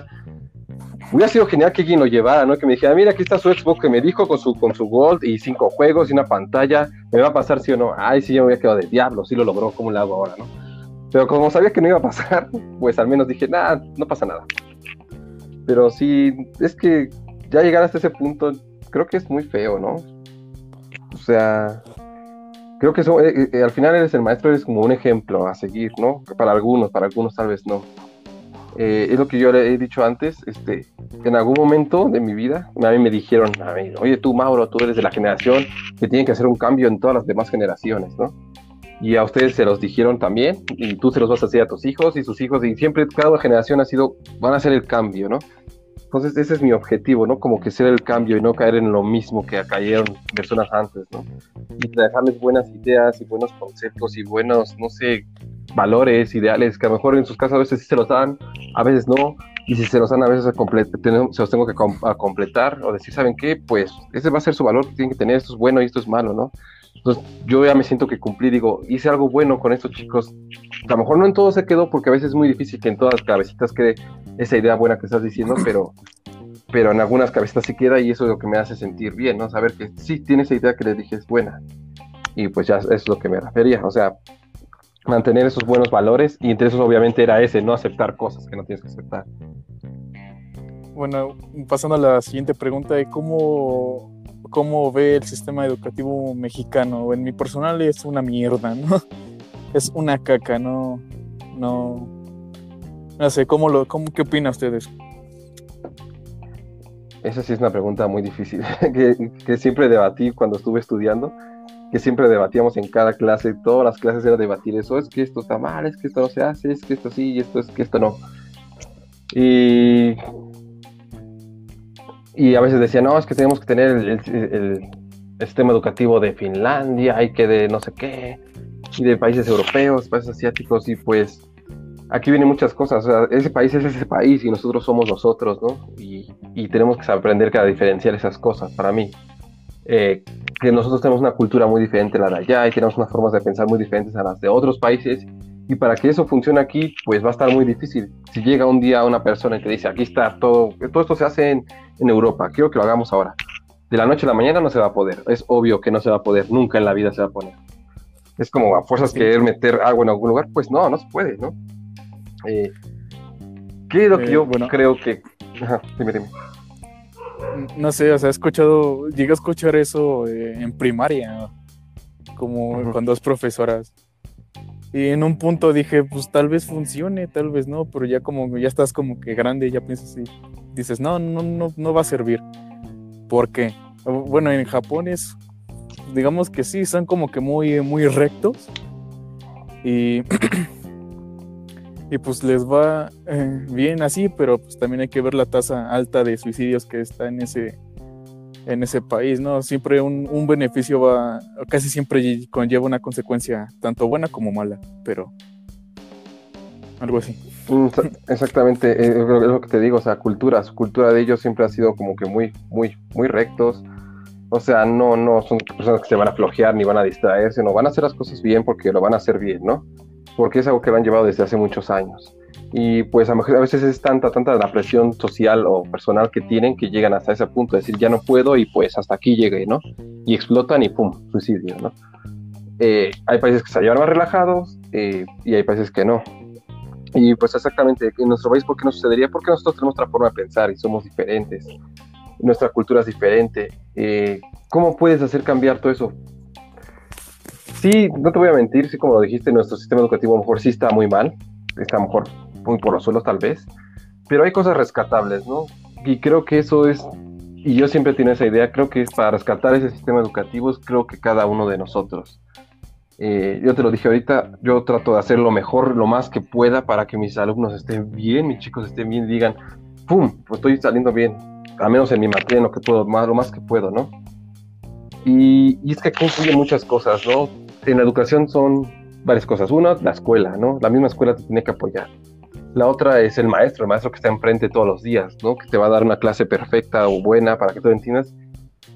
Hubiera sido genial que alguien lo llevara, ¿no? Que me dijera, mira, aquí está su Xbox que me dijo con su, con su Gold y cinco juegos y una pantalla. ¿Me va a pasar sí o no? Ay, sí, yo me había quedado de diablo, sí lo logró, ¿cómo le hago ahora, no? Pero como sabía que no iba a pasar, pues al menos dije, nada, no pasa nada. Pero sí, es que ya llegar hasta ese punto, creo que es muy feo, ¿no? O sea, creo que eh, eh, al final eres el maestro, eres como un ejemplo a seguir, ¿no? Para algunos, para algunos tal vez no. Eh, es lo que yo le he dicho antes, este, en algún momento de mi vida, a mí me dijeron, a mí, oye tú Mauro, tú eres de la generación que tiene que hacer un cambio en todas las demás generaciones, ¿no? Y a ustedes se los dijeron también, y tú se los vas a hacer a tus hijos y sus hijos, y siempre cada generación ha sido, van a hacer el cambio, ¿no? Entonces ese es mi objetivo, ¿no? Como que ser el cambio y no caer en lo mismo que cayeron personas antes, ¿no? Y dejarles buenas ideas y buenos conceptos y buenos, no sé, valores, ideales, que a lo mejor en sus casas a veces sí se los dan, a veces no, y si se los dan a veces a se los tengo que com- a completar o decir, ¿saben qué? Pues ese va a ser su valor que tienen que tener, esto es bueno y esto es malo, ¿no? Entonces yo ya me siento que cumplí, digo, hice algo bueno con estos chicos. A lo mejor no en todo se quedó porque a veces es muy difícil que en todas las cabecitas quede esa idea buena que estás diciendo, pero, pero en algunas cabecitas sí queda y eso es lo que me hace sentir bien, ¿no? Saber que sí tiene esa idea que les dije es buena. Y pues ya es lo que me refería, o sea, mantener esos buenos valores y entre esos obviamente era ese, no aceptar cosas que no tienes que aceptar. bueno, pasando a la siguiente pregunta de cómo, cómo ve el sistema educativo mexicano. En mi personal es una mierda, ¿no? Es una caca, no, no, no sé, ¿cómo lo, cómo, qué opinan ustedes? Esa sí es una pregunta muy difícil, que, siempre debatí cuando estuve estudiando, que siempre debatíamos en cada clase, todas las clases era debatir eso, es que esto está mal, es que esto no se hace, es que esto sí, y esto es que esto no. Y, y a veces decían, no, es que tenemos que tener el, el- el- sistema educativo de Finlandia y que de no sé qué, y de países europeos, países asiáticos, y pues aquí vienen muchas cosas. O sea, ese país es ese país y nosotros somos nosotros, ¿no? Y, y tenemos que aprender a diferenciar esas cosas para mí. Eh, que nosotros tenemos una cultura muy diferente a la de allá y tenemos unas formas de pensar muy diferentes a las de otros países. Y para que eso funcione aquí, pues va a estar muy difícil. Si llega un día una persona y te dice, aquí está todo, todo esto se hace en, en Europa, quiero que lo hagamos ahora. De la noche a la mañana no se va a poder. Es obvio que no se va a poder, nunca en la vida se va a poder. Es como a fuerzas Sí. querer meter algo en algún lugar, pues no, no se puede, ¿no? Eh, ¿Qué es lo que Eh, yo bueno. creo que... Ajá, dime, dime. No sé, o sea, he escuchado, llegué a escuchar eso eh, en primaria, como con dos profesoras. Y en un punto dije, pues tal vez funcione, tal vez no, pero ya como ya estás como que grande, ya piensas así. Dices, no, no, no, no va a servir. ¿Por qué? Bueno, en Japón es, digamos que sí, son como que muy, muy rectos. Y, y pues les va eh, bien así, pero pues también hay que ver la tasa alta de suicidios que está en ese, en ese país, ¿no? Siempre un, un beneficio va, casi siempre conlleva una consecuencia tanto buena como mala, pero algo así. Mm, Exactamente, eh, es lo que te digo, o sea, cultura, su cultura de ellos siempre ha sido como que muy, muy, muy rectos. O sea, no, no son personas que se van a flojear ni van a distraerse, no van a hacer las cosas bien porque lo van a hacer bien, ¿no? Porque es algo que lo han llevado desde hace muchos años. Y pues a, veces es tanta, tanta la presión social o personal que tienen que llegan hasta ese punto de decir ya no puedo y pues hasta aquí llegué, ¿no? Y explotan y pum, suicidio, ¿no? Eh, hay países que se llevan más relajados eh, y hay países que no. Y pues exactamente, en nuestro país, ¿por qué no sucedería? Porque nosotros tenemos otra forma de pensar y somos diferentes. Nuestra cultura es diferente. Eh, ¿Cómo puedes hacer cambiar todo eso? Sí, no te voy a mentir, sí, como lo dijiste, nuestro sistema educativo a lo mejor sí está muy mal, está a lo mejor muy por los suelos tal vez, pero hay cosas rescatables, ¿no? Y creo que eso es, y yo siempre tengo esa idea, creo que es para rescatar ese sistema educativo, creo que cada uno de nosotros. eh, yo te lo dije ahorita, yo trato de hacer lo mejor, lo más que pueda para que mis alumnos estén bien, mis chicos estén bien digan, ¡pum! Pues estoy saliendo bien, al menos en mi materia, en lo que puedo, más, lo más que puedo, ¿no? Y, y es que aquí influyen muchas cosas, ¿no? En la educación son varias cosas. Una, la escuela, ¿no? La misma escuela te tiene que apoyar. La otra es el maestro, el maestro que está enfrente todos los días, ¿no? Que te va a dar una clase perfecta o buena para que tú entiendas.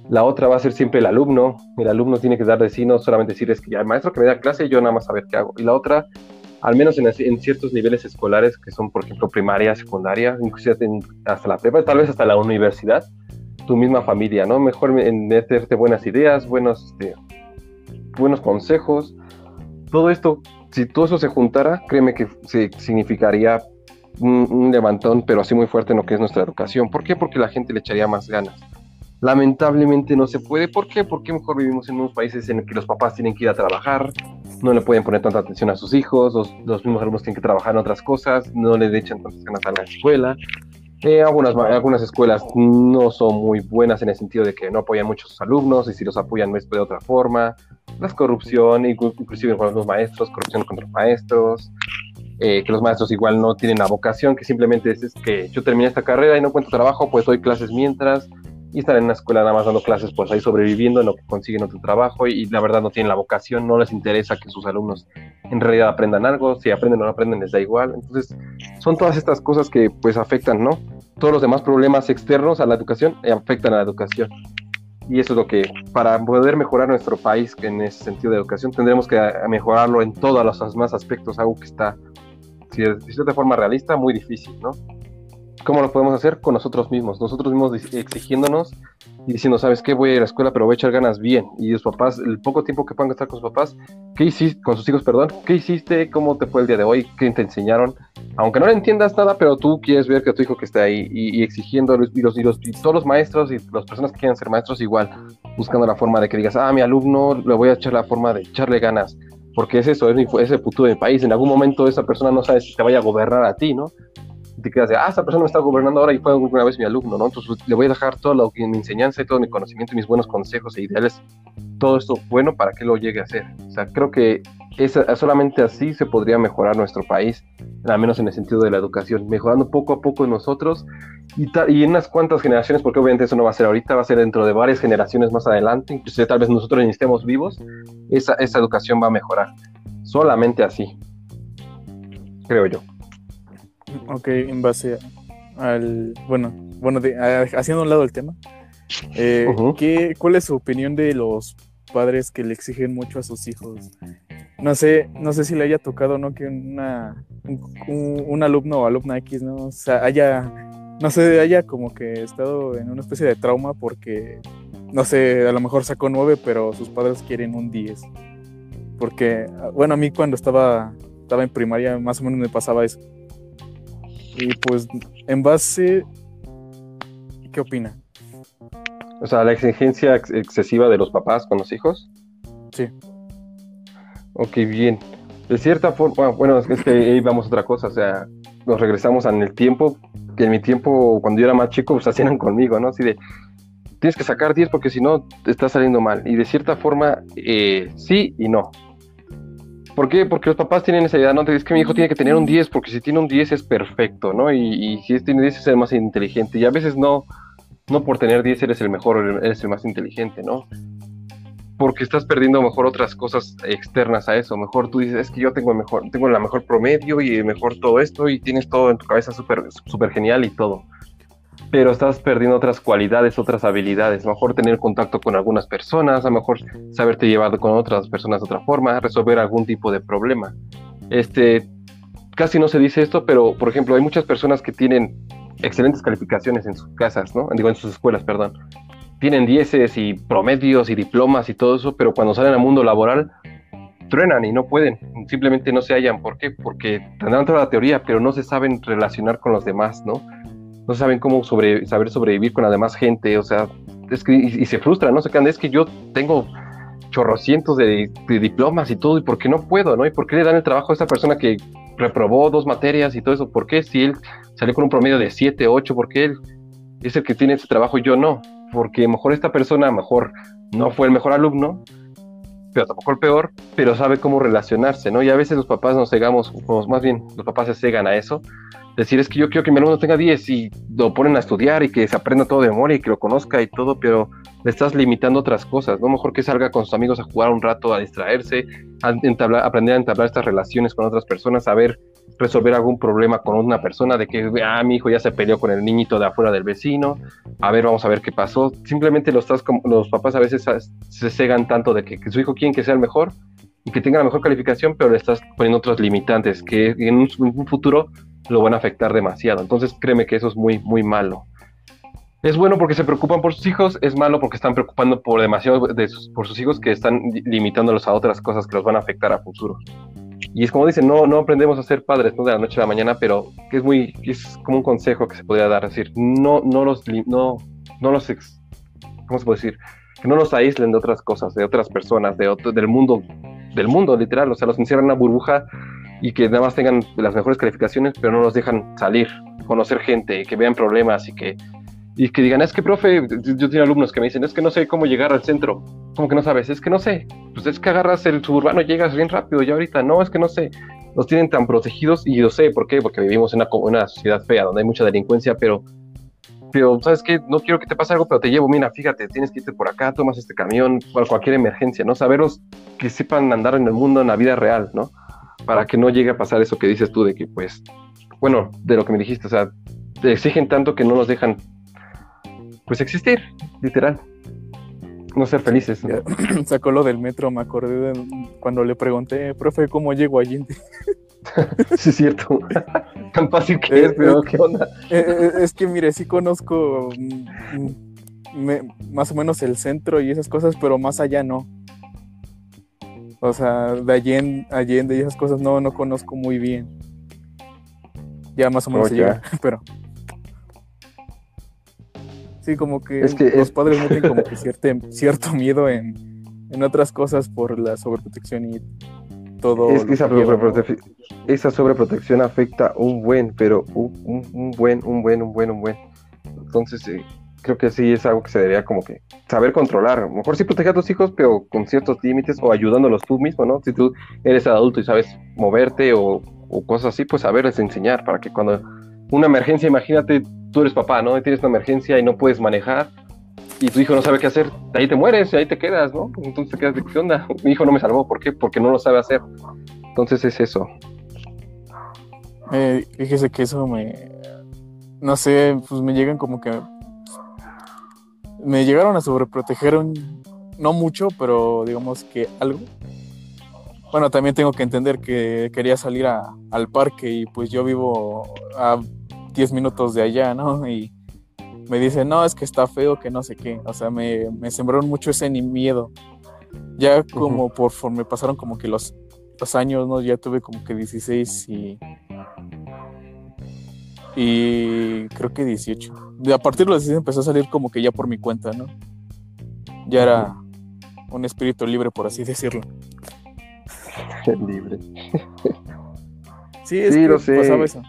La otra va a ser siempre el alumno. El alumno tiene que dar de solamente decir es que ya el maestro que me da clase, yo nada más saber qué hago. Y la otra, al menos en, ciertos niveles escolares, que son, por ejemplo, primaria, secundaria, inclusive hasta la prepa, tal vez hasta la universidad, tu misma familia, ¿no? Mejor meterte buenas ideas, buenos, este, buenos consejos. Todo esto, si todo eso se juntara, créeme que significaría un, levantón, pero así muy fuerte en lo que es nuestra educación. ¿Por qué? Porque la gente le echaría más ganas Lamentablemente no se puede. ¿Por qué? Porque mejor vivimos en unos países en los que los papás tienen que ir a trabajar, no le pueden poner tanta atención a sus hijos, los, mismos alumnos tienen que trabajar en otras cosas, no les echan tantas ganas a la escuela. Eh, algunas, algunas escuelas no son muy buenas en el sentido de que no apoyan mucho a sus alumnos y si los apoyan no es de otra forma. La corrupción, inclusive con los maestros, corrupción contra los maestros, eh, que los maestros igual no tienen la vocación, que simplemente es, que yo terminé esta carrera y no encuentro trabajo, pues doy clases mientras, y están en una escuela nada más dando clases, pues ahí sobreviviendo en lo que consiguen otro trabajo y, la verdad no tienen la vocación, no les interesa que sus alumnos en realidad aprendan algo, si aprenden o no aprenden les da igual. Entonces, son todas estas cosas que pues afectan, ¿no? Todos los demás problemas externos a la educación eh, afectan a la educación. Y eso es lo que, para poder mejorar nuestro país en ese sentido de educación, tendremos que mejorarlo en todos los demás aspectos, algo que está, si es de forma realista, muy difícil, ¿no? ¿Cómo lo podemos hacer? Con nosotros mismos, nosotros mismos exigiéndonos y diciendo, ¿sabes qué? Voy a ir a la escuela, pero voy a echar ganas bien. Y los papás, el poco tiempo que puedan estar con sus papás, ¿qué hiciste? Con sus hijos, perdón, ¿qué hiciste? ¿Cómo te fue el día de hoy? ¿Qué te enseñaron? Aunque no le entiendas nada, pero tú quieres ver que tu hijo que ahí y, exigiendo, y, los, y, los, y todos los maestros y las personas que quieren ser maestros igual, buscando la forma de que digas, ah, mi alumno, le voy a echar la forma de echarle ganas porque es eso, es, es el futuro del país. En algún momento esa persona no sabe si te vaya a gobernar a ti, ¿no? Te quedas de, ah, esta persona me está gobernando ahora y fue alguna vez mi alumno, ¿no? Entonces le voy a dejar toda lo que mi enseñanza y todo mi conocimiento y mis buenos consejos e ideales, todo esto bueno para que lo llegue a hacer. O sea, creo que es, solamente así se podría mejorar nuestro país, al menos en el sentido de la educación, mejorando poco a poco nosotros y, y en unas cuantas generaciones, porque obviamente eso no va a ser ahorita, va a ser dentro de varias generaciones más adelante, incluso tal vez nosotros ni estemos vivos, esa, esa educación va a mejorar. Solamente así, creo yo. Ok, en base al. Bueno, bueno haciendo un lado el tema, eh, ¿cuál es su opinión de los padres que le exigen mucho a sus hijos? No sé, no sé si le haya tocado no que una, un, alumno o alumna X, ¿no? O sea, haya, no sé, haya como que estado en una especie de trauma porque, no sé, a lo mejor sacó nueve, pero sus padres quieren un 10. Porque, bueno, a mí cuando estaba, estaba en primaria más o menos me pasaba eso. Y pues, en base, ¿qué opina? O sea, la exigencia excesiva de los papás con los hijos. Sí. Ok, bien. De cierta forma, bueno, es que ahí vamos a otra cosa, o sea, nos regresamos en el tiempo, que en mi tiempo, cuando yo era más chico, pues hacían conmigo, ¿no? Así de, tienes que sacar 10 porque si no, te está saliendo mal. Y de cierta forma, eh, sí y no. ¿Por qué? Porque los papás tienen esa idea, ¿no? Es que mi hijo tiene que tener un 10, porque si tiene un 10 es perfecto, ¿no? Y, si tiene 10 es el más inteligente. Y a veces no, no por tener 10 eres el mejor, eres el más inteligente, ¿no? Porque estás perdiendo mejor otras cosas externas a eso. Mejor tú dices, es que yo tengo mejor, tengo la mejor promedio y mejor todo esto y tienes todo en tu cabeza súper super genial y todo pero estás perdiendo otras cualidades, otras habilidades. A lo mejor tener contacto con algunas personas, a lo mejor saberte llevar con otras personas de otra forma, resolver algún tipo de problema. Este, casi no se dice esto, pero por ejemplo, hay muchas personas que tienen excelentes calificaciones en sus casas, ¿no? Digo, en sus escuelas, perdón. Tienen dieces y promedios y diplomas y todo eso, pero cuando salen al mundo laboral, truenan y no pueden, simplemente no se hallan. ¿Por qué? Porque tendrán toda la teoría, pero no se saben relacionar con los demás, ¿no? No saben cómo saber sobrevivir con la demás gente, o sea, es que, y, se frustran, ¿no? Se quedan, es que yo tengo chorrocientos de, diplomas y todo, ¿y por qué no puedo, no? ¿Y por qué le dan el trabajo a esa persona que reprobó dos materias y todo eso? ¿Por qué si él salió con un promedio de 7, 8, por qué él es el que tiene ese trabajo y yo no? Porque mejor esta persona, mejor no fue el mejor alumno, pero tampoco el peor, pero sabe cómo relacionarse, ¿no? Y a veces los papás nos cegamos, o más bien, los papás se cegan a eso. Decir, es que yo quiero que mi alumno tenga 10 y lo ponen a estudiar y que se aprenda todo de memoria y que lo conozca y todo, pero le estás limitando otras cosas, ¿no? Mejor que salga con sus amigos a jugar un rato, a distraerse, a aprender a entablar estas relaciones con otras personas, a ver resolver algún problema con una persona, de que, ah, mi hijo ya se peleó con el niñito de afuera del vecino, a ver, vamos a ver qué pasó. Simplemente los, los papás a veces se cegan tanto de que, su hijo quiere que sea el mejor y que tenga la mejor calificación, pero le estás poniendo otros limitantes que en un, futuro lo van a afectar demasiado. Entonces, créeme que eso es muy, muy malo. Es bueno porque se preocupan por sus hijos, es malo porque están preocupando por demasiado de por sus hijos que están limitándolos a otras cosas que los van a afectar a futuro. Y es como dicen, no, no aprendemos a ser padres ¿no? de la noche a la mañana, pero que es muy, es como un consejo que se podría dar, es decir, no, no los, no, no los, ¿cómo se puede decir? Que no los aíslen de otras cosas, de otras personas, de otro, del mundo, del mundo literal, o sea, los encierran en una burbuja y que nada más tengan las mejores calificaciones, pero no los dejan salir, conocer gente, que vean problemas y que y que digan, es que, profe, yo tengo alumnos que me dicen, es que no sé cómo llegar al centro. ¿Cómo que no sabes? Es que no sé. Pues es que agarras el suburbano llegas bien rápido, ya ahorita. No, es que no sé. Los tienen tan protegidos y yo sé por qué, porque vivimos en una, una sociedad fea donde hay mucha delincuencia, pero, pero, ¿sabes qué? No quiero que te pase algo, pero te llevo, mira, fíjate, tienes que irte por acá, tomas este camión cualquier emergencia, ¿no? Saberlos que sepan andar en el mundo, en la vida real, ¿no? Para que no llegue a pasar eso que dices tú de que, pues, bueno, de lo que me dijiste, o sea, te exigen tanto que no nos dejan pues existir, literal. No ser felices. Sacó lo del metro, me acordé de cuando le pregunté, profe, ¿cómo llego allí? sí, es cierto. Tan fácil que es, eh, pero ¿qué onda? Eh, eh, es que, mire, sí conozco mm, más o menos el centro y esas cosas, pero más allá no. O sea, de Allende, Allende y esas cosas no, no conozco muy bien. Ya más o menos se llega, pero Sí, como que, los padres no tienen como que cierto miedo en, otras cosas por la sobreprotección y todo. Es que esa, sobreprotección, afecta un buen, pero un, buen, un buen, un buen, un buen. Entonces, eh, creo que sí es algo que se debería como que saber controlar. A lo mejor sí proteger a tus hijos, pero con ciertos límites o ayudándolos tú mismo, ¿no? Si tú eres adulto y sabes moverte o, cosas así, pues saberles enseñar para que cuando una emergencia, imagínate tú eres papá, ¿no? Y tienes una emergencia y no puedes manejar y tu hijo no sabe qué hacer, ahí te mueres y ahí te quedas, ¿no? Entonces te quedas de qué onda. Mi hijo no me salvó, ¿por qué? Porque no lo sabe hacer. Entonces es eso. Eh, fíjese que eso me, no sé, pues me llegan como que me llegaron a sobreproteger no mucho, pero digamos que algo. Bueno, también tengo que entender que quería salir al parque y pues yo vivo a 10 minutos de allá, ¿no? Y me dice, no, es que está feo, que no sé qué. O sea, me, me sembraron mucho ese ni miedo. Ya como por me pasaron como que los, los años, ¿no? Ya tuve como que 16 y... Y creo que 18. A partir de los 16 empezó a salir como que ya por mi cuenta, ¿no? Ya era un espíritu libre, por así decirlo. libre. sí, es que pasaba eso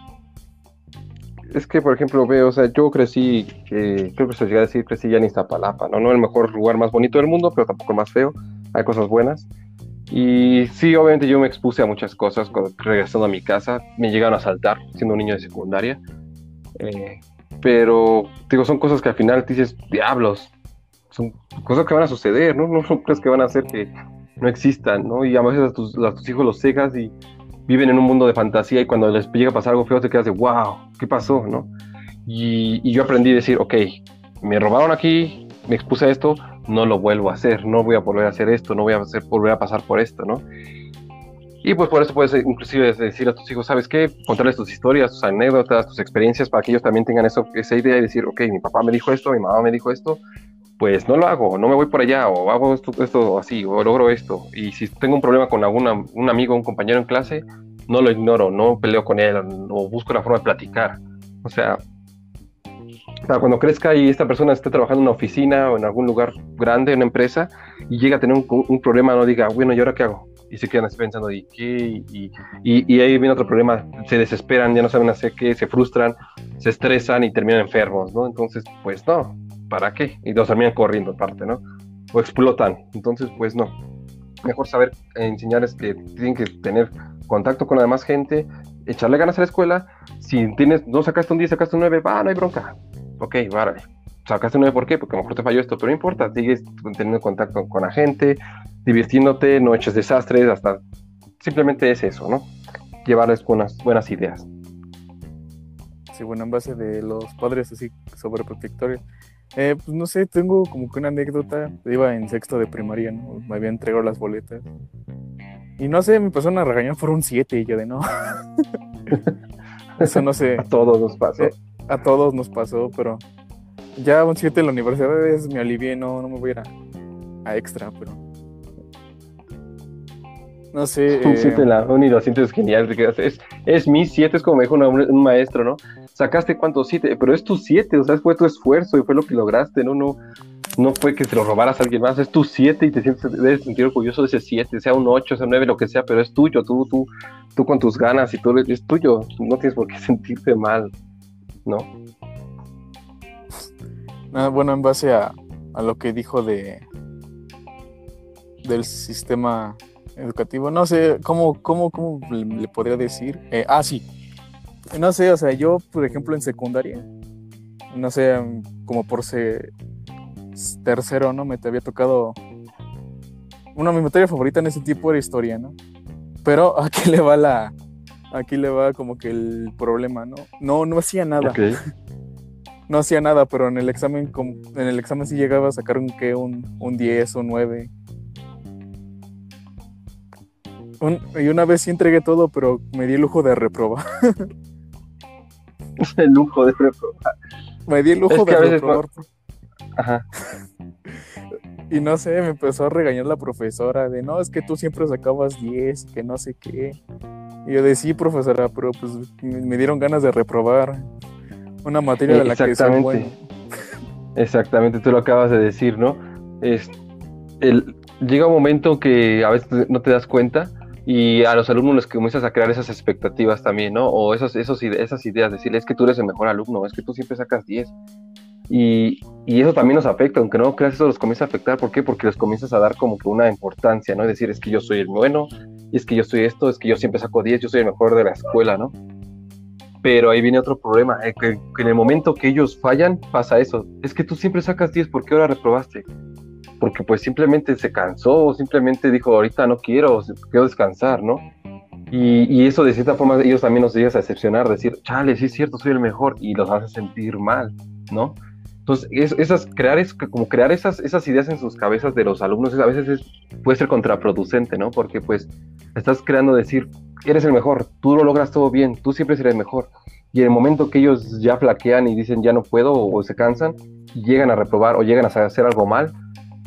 es que, por ejemplo, veo, o sea, yo crecí, creo que se llega a decir, crecí ya en Iztapalapa, ¿no? No el mejor lugar más bonito del mundo, pero tampoco el más feo. Hay cosas buenas. Y sí, obviamente yo me expuse a muchas cosas cuando, regresando a mi casa. Me llegaron a saltar siendo un niño de secundaria. Eh, pero, digo, son cosas que al final te dices, diablos. Son cosas que van a suceder, ¿no? No son cosas que van a hacer que no existan, ¿no? Y a veces a tus, hijos los cegas y viven en un mundo de fantasía y cuando les llega a pasar algo feo te quedas de, wow, ¿qué pasó? ¿no? Y, yo aprendí a decir, ok, me robaron aquí, me expuse a esto, no lo vuelvo a hacer, no voy a volver a hacer esto, no voy a hacer, volver a pasar por esto, ¿no? Y pues por eso puedes inclusive decir a tus hijos, ¿sabes qué? Contarles tus historias, tus anécdotas, tus experiencias para que ellos también tengan eso, esa idea y decir, ok, mi papá me dijo esto, mi mamá me dijo esto, pues no lo hago, no me voy por allá, o hago esto, esto así, o logro esto. Y si tengo un problema con alguna, un amigo, un compañero en clase, no lo ignoro, no peleo con él, o busco una forma de platicar. O sea, cuando crezca y esta persona esté trabajando en una oficina o en algún lugar grande, en una empresa, y llega a tener un, problema, no diga, bueno, ¿y ahora qué hago? Y se quedan así pensando, ¿y qué? Y, y, ahí viene otro problema, se desesperan, ya no saben hacer qué, se frustran, se estresan y terminan enfermos, ¿no? Entonces, pues no, ¿para qué? Y los terminan corriendo aparte, ¿no? O explotan. Entonces, pues no. mejor saber enseñarles que tienen que tener contacto con la demás gente, echarle ganas a la escuela. Si tienes, no sacaste un 10, sacaste un 9, va, no hay bronca. Ok, vale. Sacaste un 9, ¿por qué? Porque a lo mejor te falló esto, pero no importa, sigues teniendo contacto con la gente, divirtiéndote, no eches desastres, hasta simplemente es eso, ¿no? Llevarles unas buenas ideas. Sí, bueno, en base de los padres así sobreprotectores. Eh, pues no sé, tengo como que una anécdota. Iba en sexto de primaria, ¿no? Me había entregado las boletas. Y no sé, me pasaron a regañar por un 7 y yo de no. Eso no sé. A todos nos pasó. Eh, a todos nos pasó, pero ya un 7 en la universidad es me alivié, no, no me voy a ir a, extra, pero. No sé. Un 7 eh, en la sientes genial. Es, es mi 7, es como me dijo un maestro, ¿no? Sacaste cuántos 7, pero es tu 7, o sea, fue tu esfuerzo y fue lo que lograste, ¿no? No, no fue que te lo robaras a alguien más, es tu 7 y te sientes, debes sentir orgulloso de ese 7, sea un 8, sea un 9, lo que sea, pero es tuyo, tú, tú, tú con tus ganas y tú es tuyo, no tienes por qué sentirte mal, ¿no? Ah, bueno, en base a, a, lo que dijo de del sistema educativo, no sé, ¿cómo, cómo, cómo le podría decir? Eh, ah, sí, no sé, o sea, yo, por ejemplo, en secundaria, no sé, como por ser tercero, ¿no? Me te había tocado. Una mi materia favorita en ese tipo era historia, ¿no? Pero aquí le va la. Aquí le va como que el problema, ¿no? No, no hacía nada. No hacía nada, pero en el examen, en el examen sí llegaba a sacar un qué, un, un 10, un 9. Y una vez sí entregué todo, pero me di el lujo de reprobar. el lujo de reprobar. Me di el lujo de reprobar. Ajá. Y no sé, me empezó a regañar la profesora de, no, es que tú siempre sacabas 10, que no sé qué. Y yo de, sí, profesora, pero pues me dieron ganas de reprobar una materia de la que soy bueno. Exactamente, tú lo acabas de decir, ¿no? Es, el, llega un momento que a veces no te das cuenta y a los alumnos les comienzas a crear esas expectativas también, ¿no? O esos, esos, esas ideas, decirles es que tú eres el mejor alumno, es que tú siempre sacas 10. Y, y, eso también nos afecta, aunque no creas, eso los comienza a afectar. ¿Por qué? Porque les comienzas a dar como que una importancia, ¿no? Decir, es que yo soy el bueno, es que yo soy esto, es que yo siempre saco 10, yo soy el mejor de la escuela, ¿no? Pero ahí viene otro problema, eh, que, en el momento que ellos fallan, pasa eso. Es que tú siempre sacas 10, ¿por qué ahora reprobaste? Porque pues simplemente se cansó, simplemente dijo, ahorita no quiero, quiero descansar, ¿no? Y, y, eso de cierta forma ellos también nos llegan a decepcionar, decir, chale, sí es cierto, soy el mejor, y los hace sentir mal, ¿no? Entonces, esas, crear, es, como crear esas, esas ideas en sus cabezas de los alumnos a veces puede ser contraproducente, ¿no? Porque pues estás creando decir, eres el mejor, tú lo logras todo bien, tú siempre serás el mejor. Y en el momento que ellos ya flaquean y dicen ya no puedo o, se cansan, llegan a reprobar o llegan a hacer algo mal,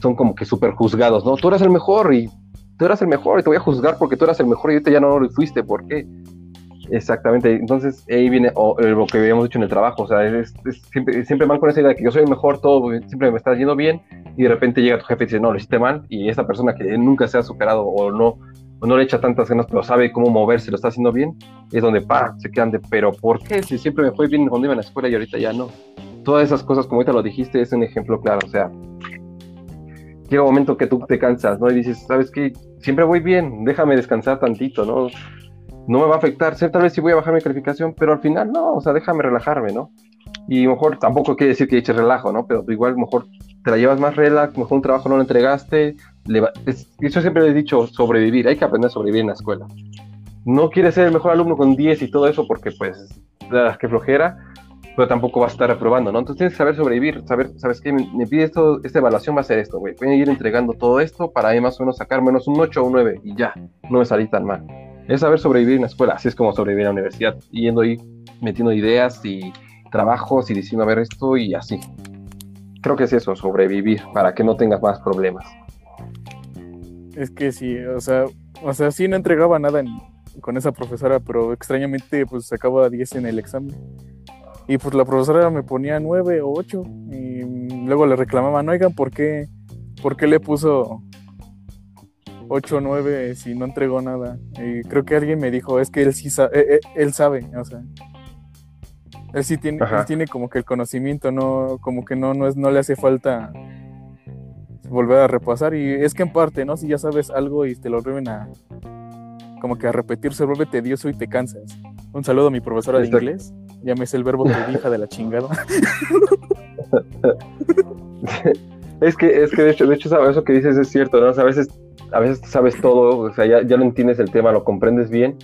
son como que súper juzgados, ¿no? Tú eras el mejor y tú eras el mejor y te voy a juzgar porque tú eras el mejor y ahorita ya no lo fuiste, ¿por qué? Exactamente, entonces ahí viene eh, lo que habíamos dicho en el trabajo, o sea, es, siempre, siempre, mal con esa idea de que yo soy el mejor, todo siempre me está yendo bien, y de repente llega tu jefe y dice, no, lo hiciste mal, y esa persona que nunca se ha superado o no, o no le echa tantas ganas, pero sabe cómo moverse, lo está haciendo bien, es donde, pa, se quedan de, pero ¿por qué? Si siempre me fue bien cuando iba a la escuela y ahorita ya no. Todas esas cosas, como ahorita lo dijiste, es un ejemplo claro, o sea, llega un momento que tú te cansas, ¿no? Y dices, ¿sabes qué? Siempre voy bien, déjame descansar tantito, ¿no? no me va a afectar, sé, tal vez sí voy a bajar mi calificación, pero al final no, o sea, déjame relajarme, ¿no? Y mejor tampoco quiere decir que eches relajo, ¿no? Pero igual mejor te la llevas más relax, mejor un trabajo no lo entregaste. Le eso siempre he dicho, sobrevivir, hay que aprender a sobrevivir en la escuela. No quieres ser el mejor alumno con 10 y todo eso porque pues, que qué flojera, pero tampoco vas a estar reprobando, ¿no? Entonces tienes que saber sobrevivir, saber, ¿sabes qué? Me, pide esto, esta evaluación va a ser esto, güey. Voy a ir entregando todo esto para ahí más o menos sacar menos un 8 o un 9 y ya, no me salí tan mal es saber sobrevivir en la escuela, así es como sobrevivir en la universidad, yendo ahí metiendo ideas y trabajos y diciendo a ver esto y así. Creo que es eso, sobrevivir, para que no tengas más problemas. Es que sí, o sea, o sea, sí no entregaba nada con esa profesora, pero extrañamente pues sacaba 10 en el examen. Y pues la profesora me ponía 9 o 8 y luego le reclamaban, oigan, ¿por qué, ¿por qué le puso 8 o 9 si no entregó nada. Y creo que alguien me dijo, es que él sí sabe, eh, él sabe, o sea. Él sí tiene, tiene como que el conocimiento, no, como que no, no es, no le hace falta volver a repasar. Y es que en parte, ¿no? Si ya sabes algo y te lo vuelven a. Como que a repetir, se vuelve tedioso y te cansas. Un saludo a mi profesora de inglés. Llámese el verbo que hija de la chingada. es que, es que de hecho, de hecho, eso que dices es cierto, ¿no? a veces, a veces sabes todo, o sea, ya, ya no entiendes el tema, lo comprendes bien.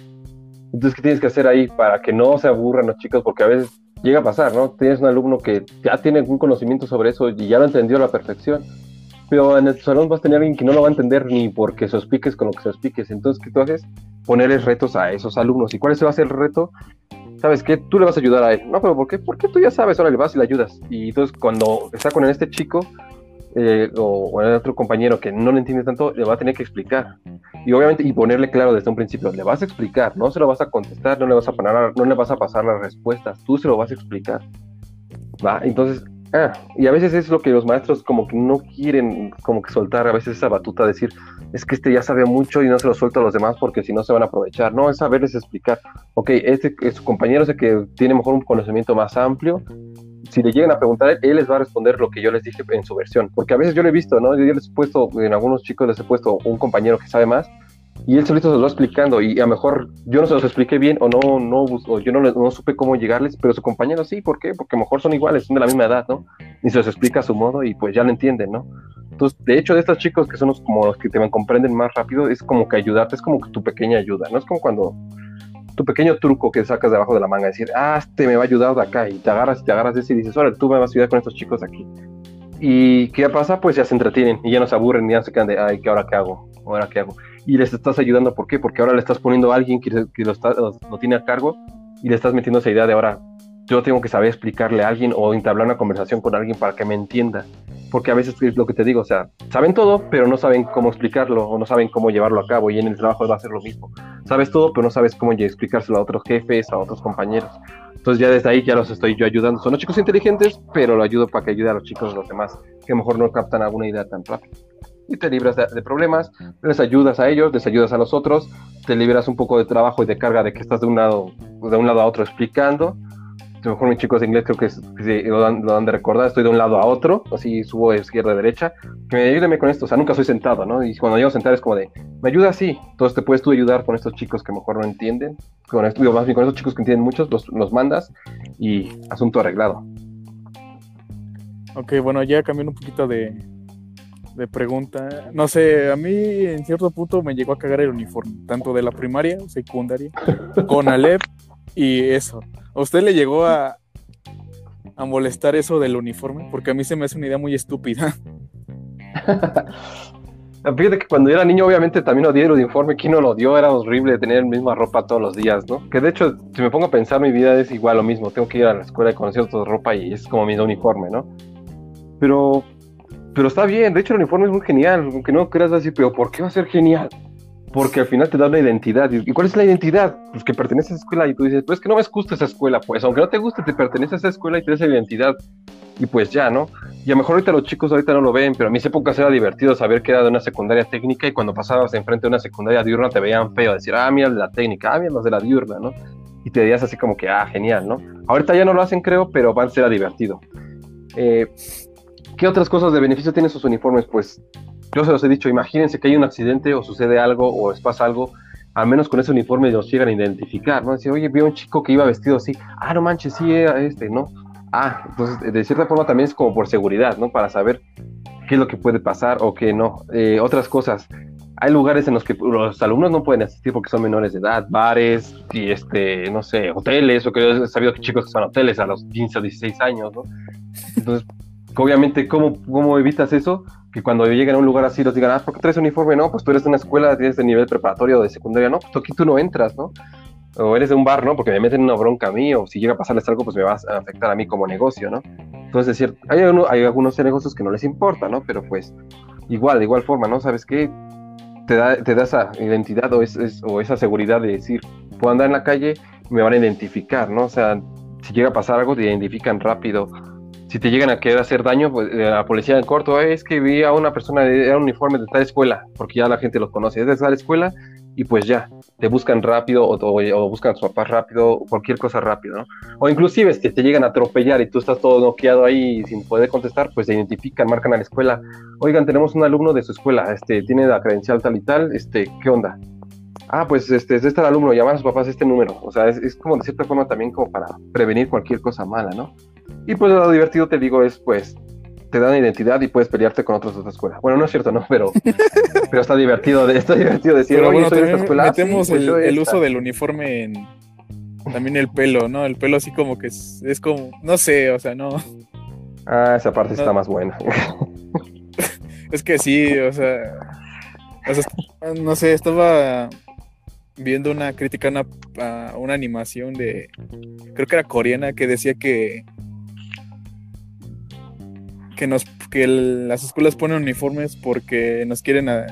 Entonces, ¿qué tienes que hacer ahí para que no se aburran los chicos? Porque a veces llega a pasar, ¿no? Tienes un alumno que ya tiene algún conocimiento sobre eso y ya lo entendió a la perfección, pero en el salón vas a tener alguien que no lo va a entender ni porque se expliques con lo que se expliques. Entonces, ¿qué tú haces? Ponerles retos a esos alumnos. ¿Y cuál va a ser el reto? ¿Sabes qué? Tú le vas a ayudar a él. No, pero ¿por qué? Porque tú ya sabes, ahora le vas y le ayudas. Y entonces, cuando está con este chico, eh, o, o, el otro compañero que no le entiende tanto, le va a tener que explicar. Y obviamente, y ponerle claro desde un principio, le vas a explicar, no se lo vas a contestar, no le vas a, poner, no le vas a pasar las respuestas, tú se lo vas a explicar. ¿Va? Entonces, ah, y a veces es lo que los maestros como que no quieren como que soltar a veces esa batuta, decir, es que este ya sabe mucho y no se lo suelta a los demás porque si no se van a aprovechar. No, es saberles explicar, ok, este, su compañero el que tiene mejor un conocimiento más amplio, si le llegan a preguntar, él les va a responder lo que yo les dije en su versión. Porque a veces yo le he visto, ¿no? Yo les he puesto, en algunos chicos les he puesto un compañero que sabe más y él solito se lo va explicando y a lo mejor yo no se los expliqué bien o no, no, o yo no, no supe cómo llegarles, pero su compañero sí, ¿por qué? Porque a lo mejor son iguales, son de la misma edad, ¿no? Y se los explica a su modo y pues ya lo entienden, ¿no? Entonces, de hecho, de estos chicos que son los, como los que te comprenden más rápido, es como que ayudarte, es como que tu pequeña ayuda, ¿no? Es como cuando tu pequeño truco que sacas debajo de la manga, decir, ah, este me va a ayudar de acá, y te agarras y te agarras de ese y dices, ahora tú me vas a ayudar con estos chicos aquí. Y ¿qué pasa? Pues ya se entretienen y ya no se aburren, ya se quedan de, ay, ¿qué ahora qué hago? ¿Ahora qué hago? Y les estás ayudando, ¿por qué? Porque ahora le estás poniendo a alguien que, que lo, está, lo, tiene a cargo y le estás metiendo esa idea de ahora, yo tengo que saber explicarle a alguien o entablar una conversación con alguien para que me entienda. Porque a veces es lo que te digo, o sea, saben todo, pero no saben cómo explicarlo o no saben cómo llevarlo a cabo y en el trabajo va a ser lo mismo. Sabes todo, pero no sabes cómo explicárselo a otros jefes, a otros compañeros. Entonces ya desde ahí ya los estoy yo ayudando. Son los chicos inteligentes, pero lo ayudo para que ayude a los chicos los demás, que mejor no captan alguna idea tan rápido. Y te libras de, problemas, les ayudas a ellos, les ayudas a los otros, te liberas un poco de trabajo y de carga de que estás de un lado, de un lado a otro explicando a lo mejor mis chicos de inglés creo que, que lo, dan, lo, dan, de recordar, estoy de un lado a otro, así subo de izquierda a derecha, que me ayúdeme con esto, o sea, nunca soy sentado, ¿no? Y cuando llego a sentar es como de, me ayuda así, entonces te puedes tú ayudar con estos chicos que mejor no entienden, con, esto, más bien con estos chicos que entienden muchos, los, los mandas y asunto arreglado. Ok, bueno, ya cambiando un poquito de, de pregunta. No sé, a mí en cierto punto me llegó a cagar el uniforme, tanto de la primaria, secundaria, con Alep y eso. ¿A usted le llegó a, molestar eso del uniforme? Porque a mí se me hace una idea muy estúpida. Fíjate que cuando yo era niño, obviamente también odié el uniforme. ¿Quién no lo odió? Era horrible tener la misma ropa todos los días, ¿no? Que de hecho, si me pongo a pensar, mi vida es igual lo mismo. Tengo que ir a la escuela y conocer otra ropa y es como mi uniforme, ¿no? Pero, pero está bien. De hecho, el uniforme es muy genial. Aunque no creas así, pero ¿por qué va a ser genial? porque al final te da una identidad. ¿Y cuál es la identidad? Pues que pertenece a esa escuela y tú dices, pues que no me gusta esa escuela, pues aunque no te guste, te pertenece a esa escuela y tienes esa identidad. Y pues ya, ¿no? Y a lo mejor ahorita los chicos ahorita no lo ven, pero a mis épocas era divertido saber que era de una secundaria técnica y cuando pasabas enfrente de una secundaria diurna te veían feo, decir, ah, mira la técnica, ah, mira los de la diurna, ¿no? Y te veías así como que, ah, genial, ¿no? Ahorita ya no lo hacen, creo, pero van a ser divertido. Eh, ¿Qué otras cosas de beneficio tienen sus uniformes? Pues yo se los he dicho, imagínense que hay un accidente o sucede algo o les pasa algo, al menos con ese uniforme los llegan a identificar, ¿no? Decir, oye, vi a un chico que iba vestido así, ah, no manches, sí era este, ¿no? Ah, entonces de cierta forma también es como por seguridad, ¿no? Para saber qué es lo que puede pasar o qué no. Eh, otras cosas, hay lugares en los que los alumnos no pueden asistir porque son menores de edad, bares y este, no sé, hoteles, o que yo he sabido que chicos que son hoteles a los 15 o 16 años, ¿no? Entonces, obviamente, ¿cómo, cómo evitas eso? que cuando lleguen a un lugar así los digan, ah, ¿por qué traes uniforme? No, pues tú eres de una escuela, tienes de nivel preparatorio o de secundaria, no, pues aquí tú no entras, ¿no? O eres de un bar, ¿no? Porque me meten una bronca a mí, o si llega a pasarles algo, pues me va a afectar a mí como negocio, ¿no? Entonces, es cierto, hay, uno, algunos negocios que no les importa, ¿no? Pero pues, igual, de igual forma, ¿no? ¿Sabes qué? Te da, te esa identidad o, es, o esa seguridad de decir, puedo andar en la calle me van a identificar, ¿no? O sea, si llega a pasar algo, te identifican rápido si te llegan a querer hacer daño, pues eh, la policía en corto, es que vi a una persona de un uniforme de tal escuela, porque ya la gente los conoce, es de tal escuela y pues ya, te buscan rápido o, buscan a sus papás rápido, cualquier cosa rápido, ¿no? O inclusive si te llegan a atropellar y tú estás todo noqueado ahí sin poder contestar, pues te identifican, marcan a la escuela, oigan, tenemos un alumno de su escuela, este, tiene la credencial tal y tal, este, ¿qué onda? Ah, pues este, es este el alumno, llaman a sus papás este número, o sea, es, es como de cierta forma también como para prevenir cualquier cosa mala, ¿no? Y pues lo divertido te digo es pues te dan identidad y puedes pelearte con otros de otra escuela. Bueno, no es cierto, ¿no? Pero, pero está divertido, está divertido decir, pero bueno, esta escuela. Metemos pues el, uso del uniforme en también el pelo, ¿no? El pelo así como que es, es como, no sé, o sea, no. Ah, esa parte está más buena. es que sí, o sea, o sea, no sé, estaba viendo una crítica a una, a una animación de, creo que era coreana, que decía que que nos que las escuelas ponen uniformes porque nos quieren a,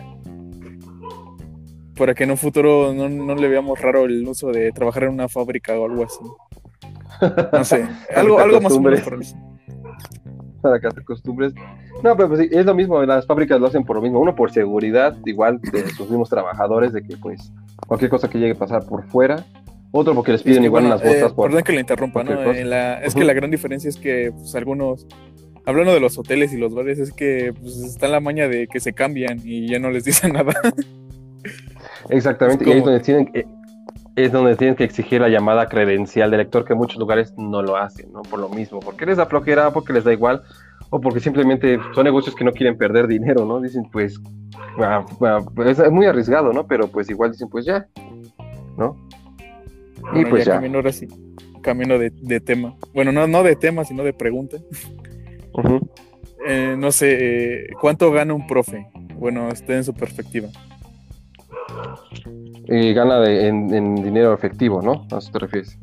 para que en un futuro no, le veamos raro el uso de trabajar en una fábrica o algo así. No sé, algo, algo más o menos por Para que te acostumbres. No, pero pues sí, es lo mismo, las fábricas lo hacen por lo mismo. Uno por seguridad, igual de sus mismos trabajadores, de que pues cualquier cosa que llegue a pasar por fuera. Otro porque les piden igual unas botas eh, por. Perdón que le interrumpa, ¿no? es que la gran diferencia es que pues, algunos hablando de los hoteles y los bares, es que pues, está en la maña de que se cambian y ya no les dicen nada. Exactamente, y ahí es donde tienen es donde tienen que exigir la llamada credencial de lector, que en muchos lugares no lo hacen, ¿no? Por lo mismo, porque les da flojera, porque les da igual, o porque simplemente son negocios que no quieren perder dinero, ¿no? Dicen, pues, ah, ah, es muy arriesgado, ¿no? Pero pues igual dicen, pues ya, ¿no? y pues ya. Camino ahora sí, camino de, de, tema. Bueno, no, no de tema, sino de pregunta. Eh, no sé, eh, ¿cuánto gana un profe? Bueno, esté en su perspectiva. Y gana de, en, dinero efectivo, ¿no? ¿A eso te refieres?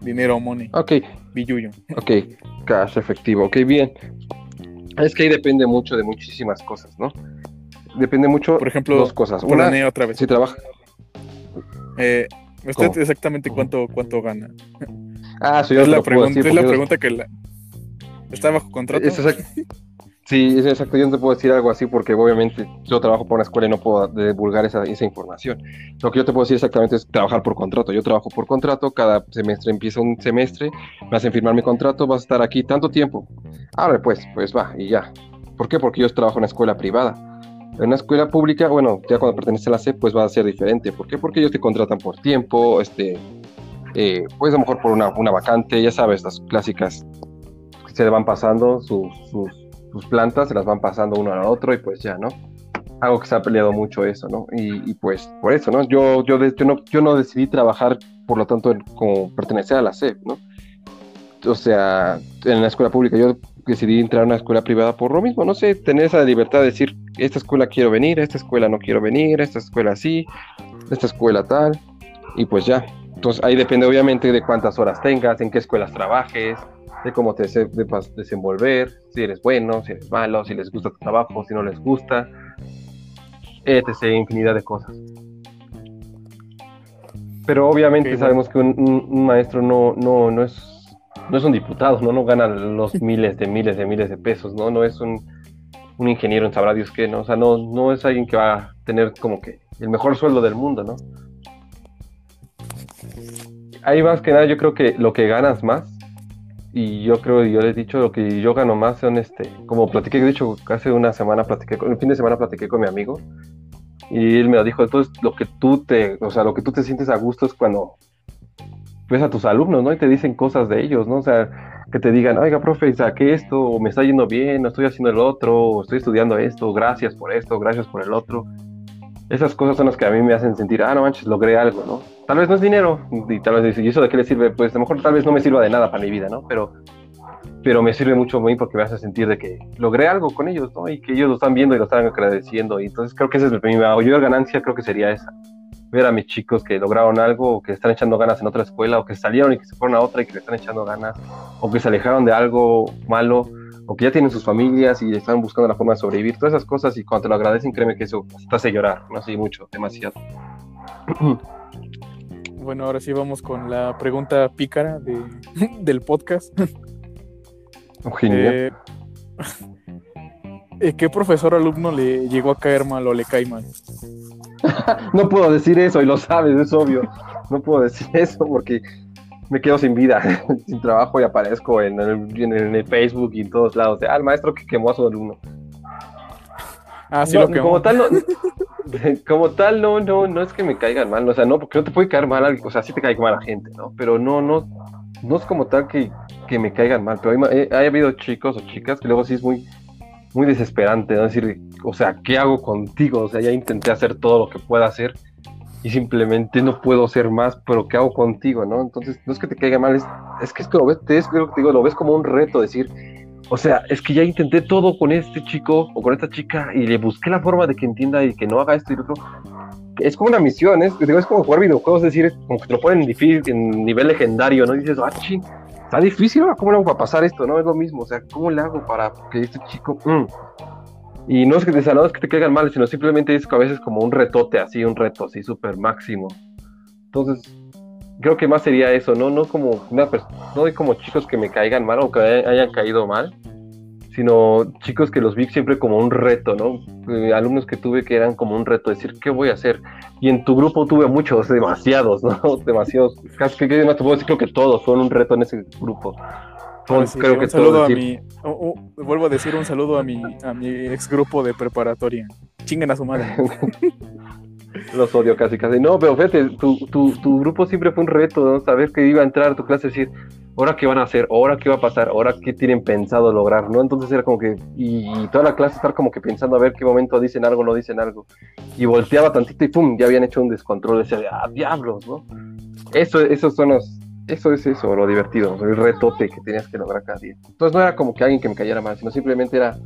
Dinero money. Ok. Billuyo. Ok, cash efectivo. Ok, bien. Es que ahí depende mucho de muchísimas cosas, ¿no? Depende mucho Por ejemplo, dos cosas. Una, otra vez. Si trabaja. Eh, ¿Usted exactamente cuánto, cuánto gana? Ah, sí, es la, pregunta, es la pregunta que la, ¿Está bajo contrato? Sí, exacto. Yo no te puedo decir algo así porque obviamente yo trabajo por una escuela y no puedo divulgar esa, información. Lo que yo te puedo decir exactamente es trabajar por contrato. Yo trabajo por contrato, cada semestre empieza un semestre, me hacen firmar mi contrato, vas a estar aquí tanto tiempo. Ahora pues, pues va, y ya. ¿Por qué? Porque yo trabajo en una escuela privada. En una escuela pública, bueno, ya cuando pertenece a la SEP, pues va a ser diferente. ¿Por qué? Porque ellos te contratan por tiempo, este, eh, pues a lo mejor por una, vacante, ya sabes, las clásicas se le van pasando sus, plantas, se las van pasando uno al otro y pues ya, ¿no? Algo que se ha peleado mucho eso, ¿no? Y, pues por eso, ¿no? Yo, yo, no, yo no decidí trabajar, por lo tanto, como pertenecer a la SEP, ¿no? O sea, en la escuela pública, yo decidí entrar a una escuela privada por lo mismo, no sé, tener esa libertad de decir, esta escuela quiero venir, esta escuela no quiero venir, esta escuela sí, esta escuela tal, y pues ya. Entonces ahí depende obviamente de cuántas horas tengas, en qué escuelas trabajes, de cómo te debes desenvolver, si eres bueno, si eres malo, si les gusta tu trabajo, si no les gusta, etc. Infinidad de cosas. Pero obviamente sabemos que un, maestro no, no, no, es, no es un diputado, ¿no? no gana los miles de miles de miles de pesos, no, no es un, un ingeniero en sabrá Dios qué, ¿no? O sea, no, no es alguien que va a tener como que el mejor sueldo del mundo, ¿no? Ahí más que nada yo creo que lo que ganas más y yo creo, yo les he dicho, lo que yo gano más son, este, como platiqué, de hecho, hace una semana platiqué, el fin de semana platiqué con mi amigo, y él me lo dijo, entonces lo que tú te, o sea, lo que tú te sientes a gusto es cuando ves a tus alumnos, ¿no? Y te dicen cosas de ellos, ¿no? O sea, que te digan, oiga, profe, saqué esto, o me está yendo bien, o estoy haciendo el otro, o estoy estudiando esto, gracias por esto, gracias por el otro. Esas cosas son las que a mí me hacen sentir, ah, no manches, logré algo, ¿no? Tal vez no es dinero, y tal vez, ¿y eso de qué le sirve? Pues a lo mejor tal vez no me sirva de nada para mi vida, ¿no? Pero, pero me sirve mucho a mí porque me hace sentir de que logré algo con ellos, ¿no? Y que ellos lo están viendo y lo están agradeciendo, y entonces creo que esa es mi mayor ganancia, creo que sería esa. Ver a mis chicos que lograron algo, o que están echando ganas en otra escuela, o que salieron y que se fueron a otra y que le están echando ganas, o que se alejaron de algo malo, o que ya tienen sus familias y están buscando la forma de sobrevivir, todas esas cosas, y cuando te lo agradecen, créeme que eso te hace llorar, no sé, mucho, demasiado. Bueno, ahora sí vamos con la pregunta pícara de, del podcast. Oh, eh, eh, ¿qué profesor alumno le llegó a caer mal o le cae mal? no puedo decir eso y lo sabes, es obvio. No puedo decir eso porque me quedo sin vida, sin trabajo y aparezco en el, Facebook y en todos lados. ah, el maestro que quemó a su alumno. Ah, sí lo quemó. Como tal, no, como tal, no, no, no es que me caigan mal, o sea, no, porque no te puede caer mal, o sea, sí te cae mal la gente, ¿no? Pero no, no, no es como tal que, que me caigan mal, pero hay, hay, habido chicos o chicas que luego sí es muy, muy desesperante, ¿no? Es decir, o sea, ¿qué hago contigo? O sea, ya intenté hacer todo lo que pueda hacer y simplemente no puedo hacer más, pero ¿qué hago contigo, no? Entonces, no es que te caiga mal, es, es que es que lo ves, es que te digo, lo ves como un reto, decir, o sea, es que ya intenté todo con este chico o con esta chica y le busqué la forma de que entienda y que no haga esto y lo otro. Es como una misión, es, es como jugar videojuegos, es decir, como que te lo ponen en, difícil, en nivel legendario, ¿no? Y dices, ah, ching, está difícil, ¿cómo le hago para pasar esto? No es lo mismo, o sea, ¿cómo le hago para que este chico... Mm, y no es que te, no es que te caigan mal, sino simplemente es que a veces como un retote así, un reto así súper máximo. Entonces, creo que más sería eso, ¿no? No como una no hay como chicos que me caigan mal o que hayan caído mal, sino chicos que los vi siempre como un reto, ¿no? Eh, alumnos que tuve que eran como un reto, decir, ¿qué voy a hacer? Y en tu grupo tuve muchos, demasiados, ¿no? demasiados. Casi que más te puedo decir, creo que todos fueron un reto en ese grupo creo que saludo a mi, vuelvo a decir un saludo a mi, a mi ex grupo de preparatoria. Chinguen a su madre. Los odio casi, casi. No, pero fíjate, tu, tu, tu grupo siempre fue un reto, ¿no? Saber que iba a entrar a tu clase decir, ahora qué van a hacer, ahora qué va a pasar, ahora qué tienen pensado lograr, ¿no? Entonces era como que, y, toda la clase estar como que pensando a ver qué momento dicen algo, no dicen algo. Y volteaba tantito y pum, ya habían hecho un descontrol, decía, ah, diablos, ¿no? Eso, esos son los, eso es eso, lo divertido, el retote que tenías que lograr cada día. Entonces no era como que alguien que me cayera mal, sino simplemente era,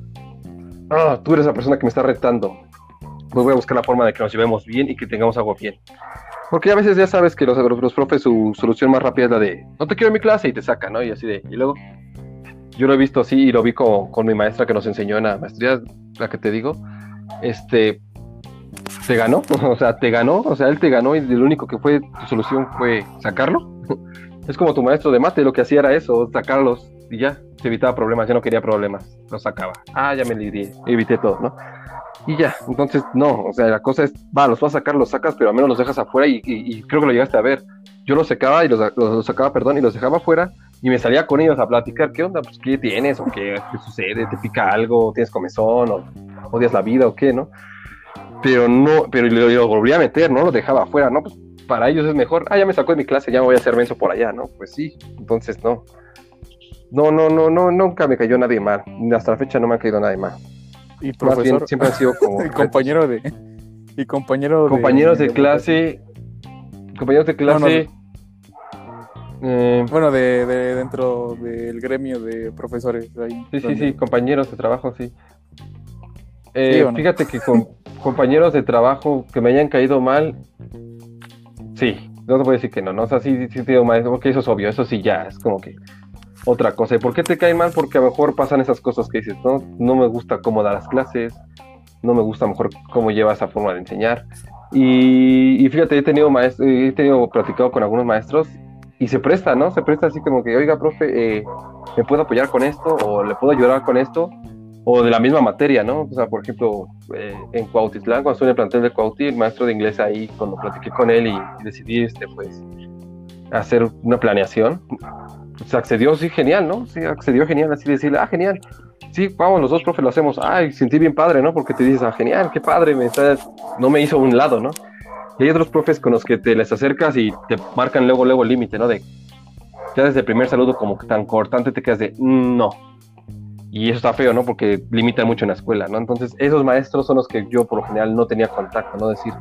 ah, tú eres la persona que me está retando. Pues voy a buscar la forma de que nos llevemos bien y que tengamos algo bien. Porque a veces ya sabes que los, los profes, su solución más rápida es la de, no te quiero en mi clase y te saca, ¿no? Y así de, y luego, yo lo he visto así y lo vi con, con mi maestra que nos enseñó en la maestría, la que te digo, este, te ganó, o sea, te ganó, o sea, él te ganó y lo único que fue, tu solución fue sacarlo es como tu maestro de mate, lo que hacía era eso, sacarlos y ya, se evitaba problemas, yo no quería problemas, los sacaba. Ah, ya me lidié, evité todo, ¿no? Y ya, entonces no, o sea, la cosa es, va, los vas a sacar, los sacas, pero al menos los dejas afuera y, creo que lo llegaste a ver. Yo los secaba y los, los, sacaba, perdón, y los dejaba afuera y me salía con ellos a platicar, ¿qué onda? Pues, ¿qué tienes? ¿O qué, qué sucede? ¿Te pica algo? ¿Tienes comezón? ¿O odias la vida? ¿O qué, no? Pero no, pero lo, lo volví a meter, ¿no? Lo dejaba afuera, ¿no? Pues para ellos es mejor, ah, ya me sacó de mi clase, ya me voy a hacer menso por allá, ¿no? Pues sí, entonces no. No, no, no, no, nunca me cayó nadie mal. Hasta la fecha no me ha caído nadie mal. Y profesor, siempre han sido como. y compañero de. Y compañero compañeros de, clase. Compañeros de clase. Eh, bueno, de, dentro del gremio de profesores. Ahí, sí, sí, sí, compañeros de trabajo, sí. Eh, fíjate que con compañeros de trabajo que me hayan caído mal, Sí, no te voy a decir que no, ¿no? O sea, sí, sí, digo, maestro, porque eso es obvio, eso sí ya es como que otra cosa. ¿Y por qué te cae mal? Porque a lo mejor pasan esas cosas que dices, ¿no? No me gusta cómo da las clases, no me gusta a lo mejor cómo lleva esa forma de enseñar. Y, fíjate, he tenido, maestro, he tenido platicado con algunos maestros y se presta, ¿no? Se presta así como que, oiga, profe, eh, ¿me puedo apoyar con esto? ¿O le puedo ayudar con esto? o de la misma materia, ¿no? O sea, por ejemplo, eh, en Cuautitlán, cuando estuve en el plantel de Cuauti, el maestro de inglés ahí, cuando platiqué con él y, decidí, este, pues, hacer una planeación, se accedió, sí, genial, ¿no? Sí, accedió genial, así decirle, ah, genial, sí, vamos, los dos profes lo hacemos, ay, sentí bien padre, ¿no? Porque te dices, ah, genial, qué padre, me no me hizo un lado, ¿no? Y hay otros profes con los que te les acercas y te marcan luego, luego el límite, ¿no? De, ya desde el primer saludo como que tan cortante te quedas de, no, y eso está feo, ¿no? Porque limitan mucho en la escuela, ¿no? Entonces, esos maestros son los que yo por lo general no tenía contacto, ¿no? Decir,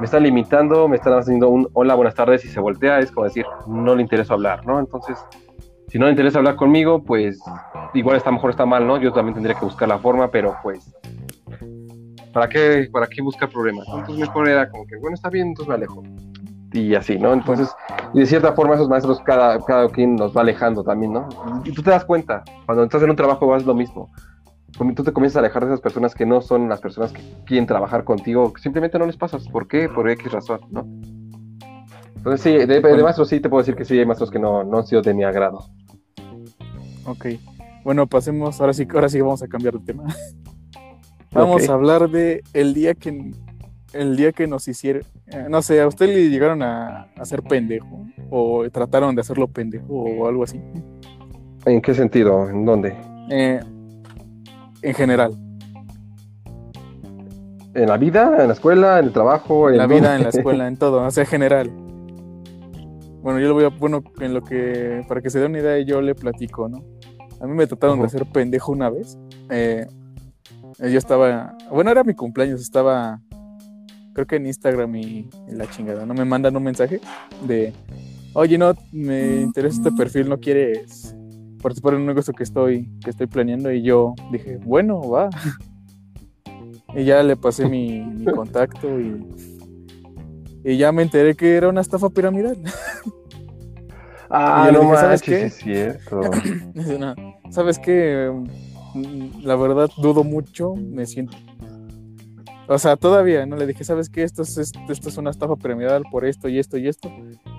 me están limitando, me están haciendo un hola, buenas tardes y se voltea, es como decir, no le interesa hablar, ¿no? Entonces, si no le interesa hablar conmigo, pues igual está mejor, está mal, ¿no? Yo también tendría que buscar la forma, pero pues, ¿para qué, para qué buscar problemas? Entonces, mejor era como que, bueno, está bien, entonces me alejo y así, ¿no? Entonces, y de cierta forma esos maestros cada, cada quien nos va alejando también, ¿no? Y tú te das cuenta, cuando estás en un trabajo vas lo mismo. Tú te comienzas a alejar de esas personas que no son las personas que quieren trabajar contigo, simplemente no les pasas. ¿Por qué? Por X razón, ¿no? Entonces sí, de, maestros sí te puedo decir que sí hay maestros que no, no han sido de mi agrado. Ok. Bueno, pasemos, ahora sí, ahora sí vamos a cambiar de tema. Vamos a hablar de el día que el día que nos hicieron, eh, no sé, a usted le llegaron a hacer pendejo o trataron de hacerlo pendejo o algo así. ¿En qué sentido? ¿En dónde? Eh, en general, ¿En la vida? ¿En la escuela? ¿En el trabajo? en la vida, en la escuela, en todo, o sea, en general. Bueno, yo le voy a, bueno, en lo que, para que se dé una idea, yo le platico, ¿no? A mí me trataron de hacer pendejo una vez. Eh, yo estaba, bueno, era mi cumpleaños, estaba, creo que en Instagram y, y la chingada, ¿no? Me mandan un mensaje de, oye, no, me interesa este perfil, ¿no quieres participar en un negocio que estoy, que estoy planeando? Y yo dije, bueno, va. Y ya le pasé mi, mi contacto y, y ya me enteré que era una estafa piramidal. Ah, Y no dije, ¿sabes manches, qué? es cierto. "No, ¿Sabes qué? La verdad dudo mucho, me siento... O sea, todavía, ¿no? Le dije, ¿sabes qué? Esto es, esto es una estafa piramidal por esto y esto y esto.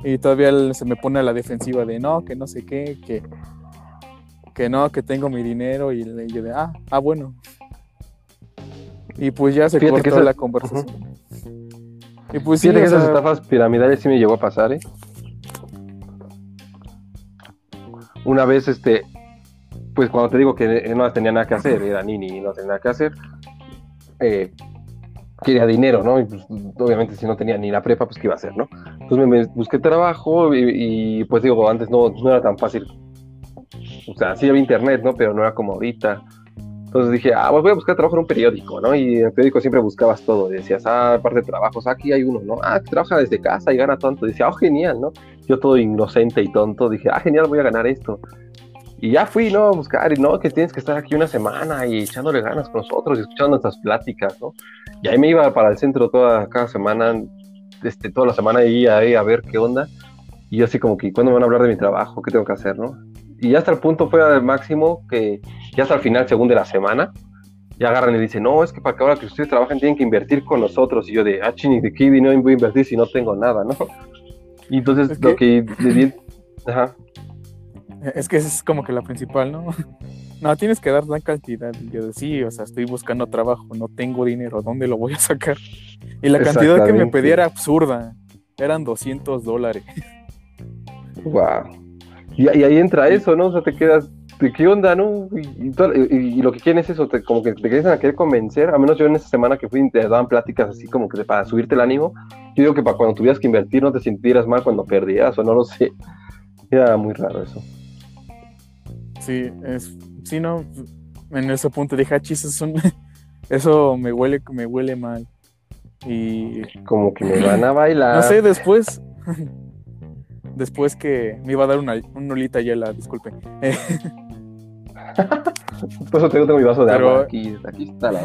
Y todavía él se me pone a la defensiva de no, que no sé qué, que, que no, que tengo mi dinero. Y le yo de, ah, ah, bueno. Y pues ya se Fíjate que cortó esa- la conversación. Y pues sí, que o esas sea, estafas piramidales sí me llegó a pasar, ¿eh? Una vez, este, pues cuando te digo que no tenía nada que hacer, era nini y no tenía nada que hacer, eh, quería dinero, ¿no? Y pues, obviamente si no tenía ni la prepa, pues qué iba a hacer, ¿no? Entonces me, me busqué trabajo y, y, pues digo, antes no, no era tan fácil. O sea, sí había internet, ¿no? Pero no era como ahorita. Entonces dije, ah, pues voy a buscar trabajo en un periódico, ¿no? Y en el periódico siempre buscabas todo. Y decías, ah, aparte de trabajos, aquí hay uno, ¿no? Ah, que trabaja desde casa y gana tanto. Y decía, oh, genial, ¿no? Yo todo inocente y tonto, dije, ah, genial, voy a ganar esto. Y ya fui, ¿no? A buscar, y no, que tienes que estar aquí una semana y echándole ganas con nosotros y escuchando nuestras pláticas, ¿no? Y ahí me iba para el centro toda, cada semana, este, toda la semana ahí a ver qué onda. Y yo así como que, ¿cuándo me van a hablar de mi trabajo? ¿Qué tengo que hacer, no? Y ya hasta el punto fue al máximo que ya hasta el final, según de la semana, ya agarran y dicen, no, es que para que ahora que ustedes trabajan tienen que invertir con nosotros. Y yo de, ah, chini, ¿de qué dinero voy a invertir si no tengo nada, no? Y entonces Es lo que le di, ajá, Es que esa es como que la principal, ¿no? No, tienes que dar la cantidad. Y yo decía, sí, o sea, estoy buscando trabajo, no tengo dinero, ¿dónde lo voy a sacar? Y la cantidad que me pedía era absurda. Eran 200 dólares. wow. Y, y ahí entra eso, ¿no? O sea, te quedas, ¿de qué onda, no? Y, y todo- y- y lo que quieren es eso, te- como que te quieren a querer convencer. A menos yo en esa semana que fui, te daban pláticas así como que para subirte el ánimo. Yo digo que para cuando tuvieras que invertir no te sintieras mal cuando perdías, o no lo sé. Era muy raro eso. Sí, es, sí, no, en ese punto dije, ah, chis, eso, eso me huele, me huele mal. Y Como que me van a bailar. no sé, después, después que me iba a dar una, una olita hiela, disculpe. Eh, Por eso tengo, mi vaso de Pero- agua aquí. Aquí está la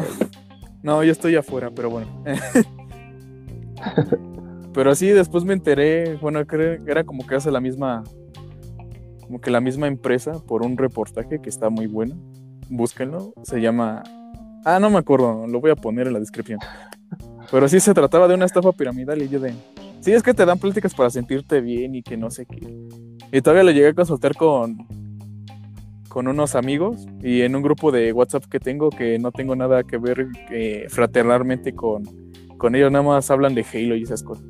No, yo estoy afuera, pero bueno. pero sí, después me enteré, bueno, creo que era como que hace la misma, como que la misma empresa por un reportaje que está muy bueno. Búsquenlo, se llama... Ah, no me acuerdo, lo voy a poner en la descripción. Pero sí se trataba de una estafa piramidal y yo de... Sí, es que te dan pláticas para sentirte bien y que no sé qué. Y todavía lo llegué a consultar con, con unos amigos y en un grupo de WhatsApp que tengo que no tengo nada que ver eh, fraternalmente con, con ellos, nada más hablan de Halo y esas cosas.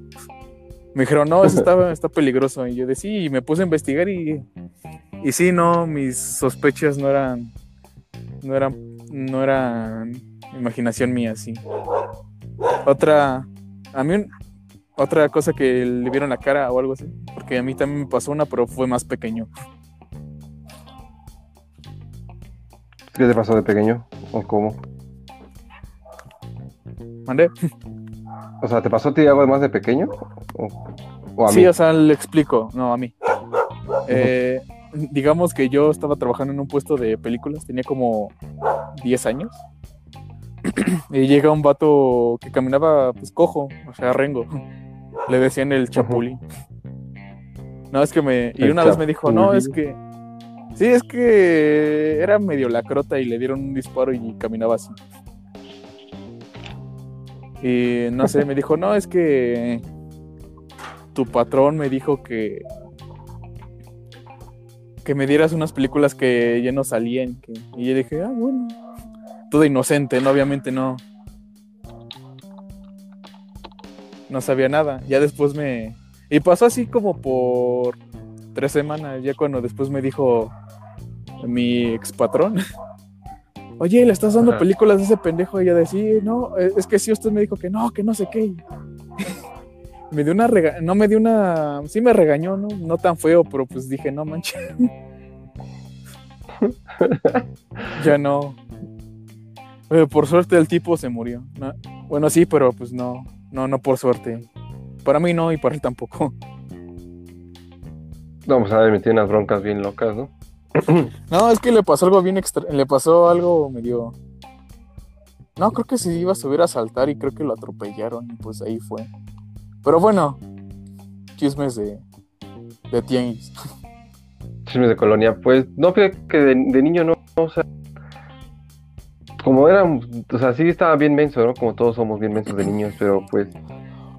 Me dijeron, no, eso está, está peligroso. Y yo de sí, y me puse a investigar y, y sí, no, mis sospechas no eran, no eran, no eran imaginación mía, sí. Otra, a mí, otra cosa que le vieron la cara o algo así, porque a mí también me pasó una, pero fue más pequeño. ¿Qué te pasó de pequeño? ¿O cómo? ¿Mandé? O sea, ¿te pasó a ti algo más de pequeño? ¿O, o a Sí, mí? o sea, le explico, no, a mí. Eh, digamos que yo estaba trabajando en un puesto de películas, tenía como 10 años. y llega un vato que caminaba pues cojo, o sea, rengo. Le decían el chapulín. No, es que me... Y El una vez me dijo, no, es que... Sí, es que era medio lacrota y le dieron un disparo y caminaba así. Y no sé, me dijo, no, es que tu patrón me dijo que que me dieras unas películas que ya no salían. que- Y yo dije, ah, bueno. todo inocente, ¿no? Obviamente no. No sabía nada. Ya después me. Y pasó así como por tres semanas, ya cuando después me dijo mi ex patrón. Oye, le estás dando películas a ese pendejo y yo decía, no, es que sí, usted me dijo que no, que no sé qué. me dio una rega no me dio una, sí me regañó, ¿no? No tan feo, pero pues dije, no manches. ya no. por suerte el tipo se murió. Bueno, sí, pero pues no, no, no por suerte. Para mí no y para él tampoco. Vamos a ver, me tiene unas broncas bien locas, ¿no? no, es que le pasó algo bien extra. Le pasó algo medio. No, creo que se iba a subir a saltar y creo que lo atropellaron. Y pues ahí fue. Pero bueno, chismes de, de tianguis. Chismes de colonia. Pues no, que de, niño no, o sea. Como era, o sea, sí estaba bien menso, ¿no? Como todos somos bien mensos de niños, pero pues.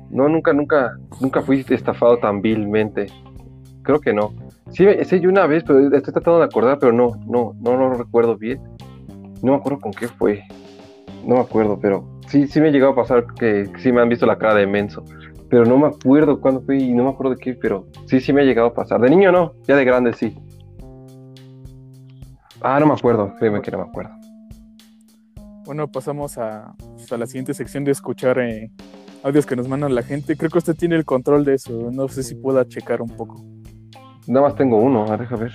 No, nunca, nunca, nunca fuiste estafado tan vilmente. Creo que no. Sí, sí, yo una vez, pero estoy tratando de acordar, pero no, no, no lo recuerdo bien. No me acuerdo con qué fue. No me acuerdo, pero sí, sí me ha llegado a pasar que, sí me han visto la cara de menso. Pero no me acuerdo cuándo fue y no me acuerdo de qué, pero sí, sí me ha llegado a pasar. De niño no, ya de grande sí. Ah, no me acuerdo, créeme que no me acuerdo. Bueno, pasamos a, pues, a la siguiente sección de escuchar eh, audios que nos mandan la gente. Creo que usted tiene el control de eso. No sé si pueda checar un poco. Nada más tengo uno, a ver.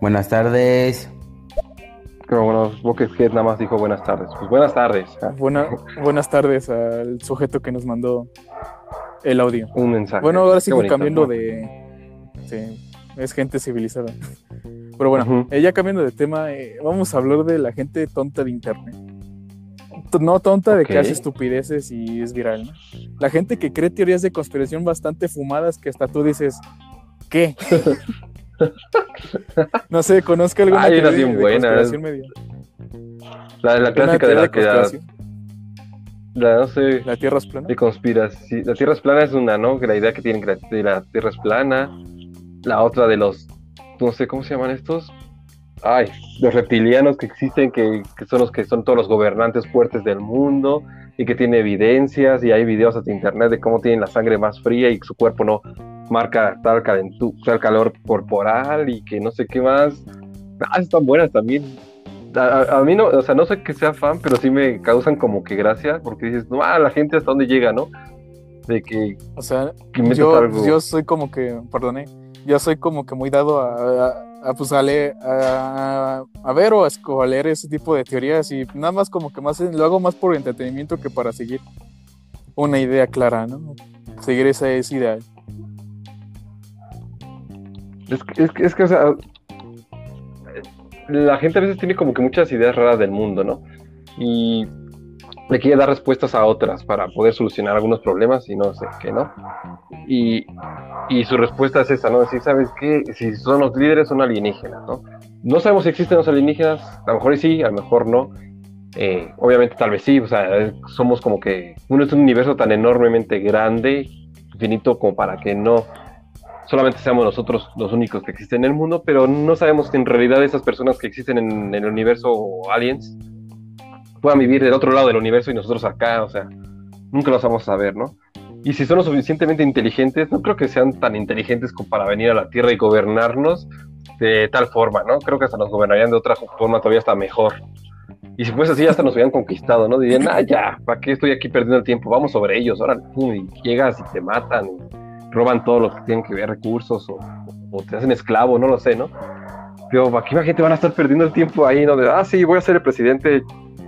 Buenas tardes. Pero bueno, Buckhead nada más dijo buenas tardes. Pues buenas tardes. buenas tardes al sujeto que nos mandó el audio. Un mensaje. Bueno, ahora sigo cambiando de. Sí, es gente civilizada. Pero bueno, eh, ya cambiando de tema, eh, vamos a hablar de la gente tonta de internet no tonta de que hace estupideces y es viral, ¿no? La gente que cree teorías de conspiración bastante fumadas que hasta tú dices, ¿qué? no sé, conozco alguna teoría de, conspiración medio. La, la clásica de la que la, no sé. ¿La Tierra es plana? De conspiración. La Tierra es plana es una, ¿no? Que la idea que tienen que la Tierra es plana. La otra de los, no sé, ¿cómo se llaman estos? ay, los reptilianos que existen, que, son los que son todos los gobernantes fuertes del mundo y que tiene evidencias y hay videos hasta internet de cómo tienen la sangre más fría y su cuerpo no marca tal, tal calor corporal y que no sé qué más. Ah, están buenas también. A, mí no, o sea, no sé que sea fan, pero sí me causan como que gracia, porque dices, no, ah, la gente hasta dónde llega, ¿no? De que. O sea, yo, yo soy como que, perdone, yo soy como que muy dado a pues, a, leer, a, ver o a, leer ese tipo de teorías y nada más como que más lo hago más por entretenimiento que para seguir una idea clara, ¿no? Seguir esa, esa idea. Es que, es que, es que, o sea, la gente a veces tiene como que muchas ideas raras del mundo, ¿no? Y le quiere dar respuestas a otras para poder solucionar algunos problemas y no sé qué, ¿no? Y, y su respuesta es esa, ¿no? Decir, ¿sabes qué? Si son los líderes, son alienígenas, ¿no? No sabemos si existen los alienígenas, a lo mejor sí, a lo mejor no. Eh, obviamente, tal vez sí, o sea, somos como que uno es un universo tan enormemente grande, infinito, como para que no solamente seamos nosotros los únicos que existen en el mundo, pero no sabemos que en realidad esas personas que existen en, en el universo aliens puedan vivir del otro lado del universo y nosotros acá, o sea, nunca los vamos a ver, ¿no? Y si son lo suficientemente inteligentes, no creo que sean tan inteligentes como para venir a la Tierra y gobernarnos de tal forma, ¿no? Creo que hasta nos gobernarían de otra forma todavía hasta mejor. Y si fuese así, hasta nos hubieran conquistado, ¿no? Dirían, ah, ya, ¿para qué estoy aquí perdiendo el tiempo? Vamos sobre ellos, ahora y llegas y te matan, y roban todo lo que tienen que ver, recursos, o, o te hacen esclavo, no lo sé, ¿no? Pero aquí la gente van a estar perdiendo el tiempo ahí, ¿no? De, ah, sí, voy a ser el presidente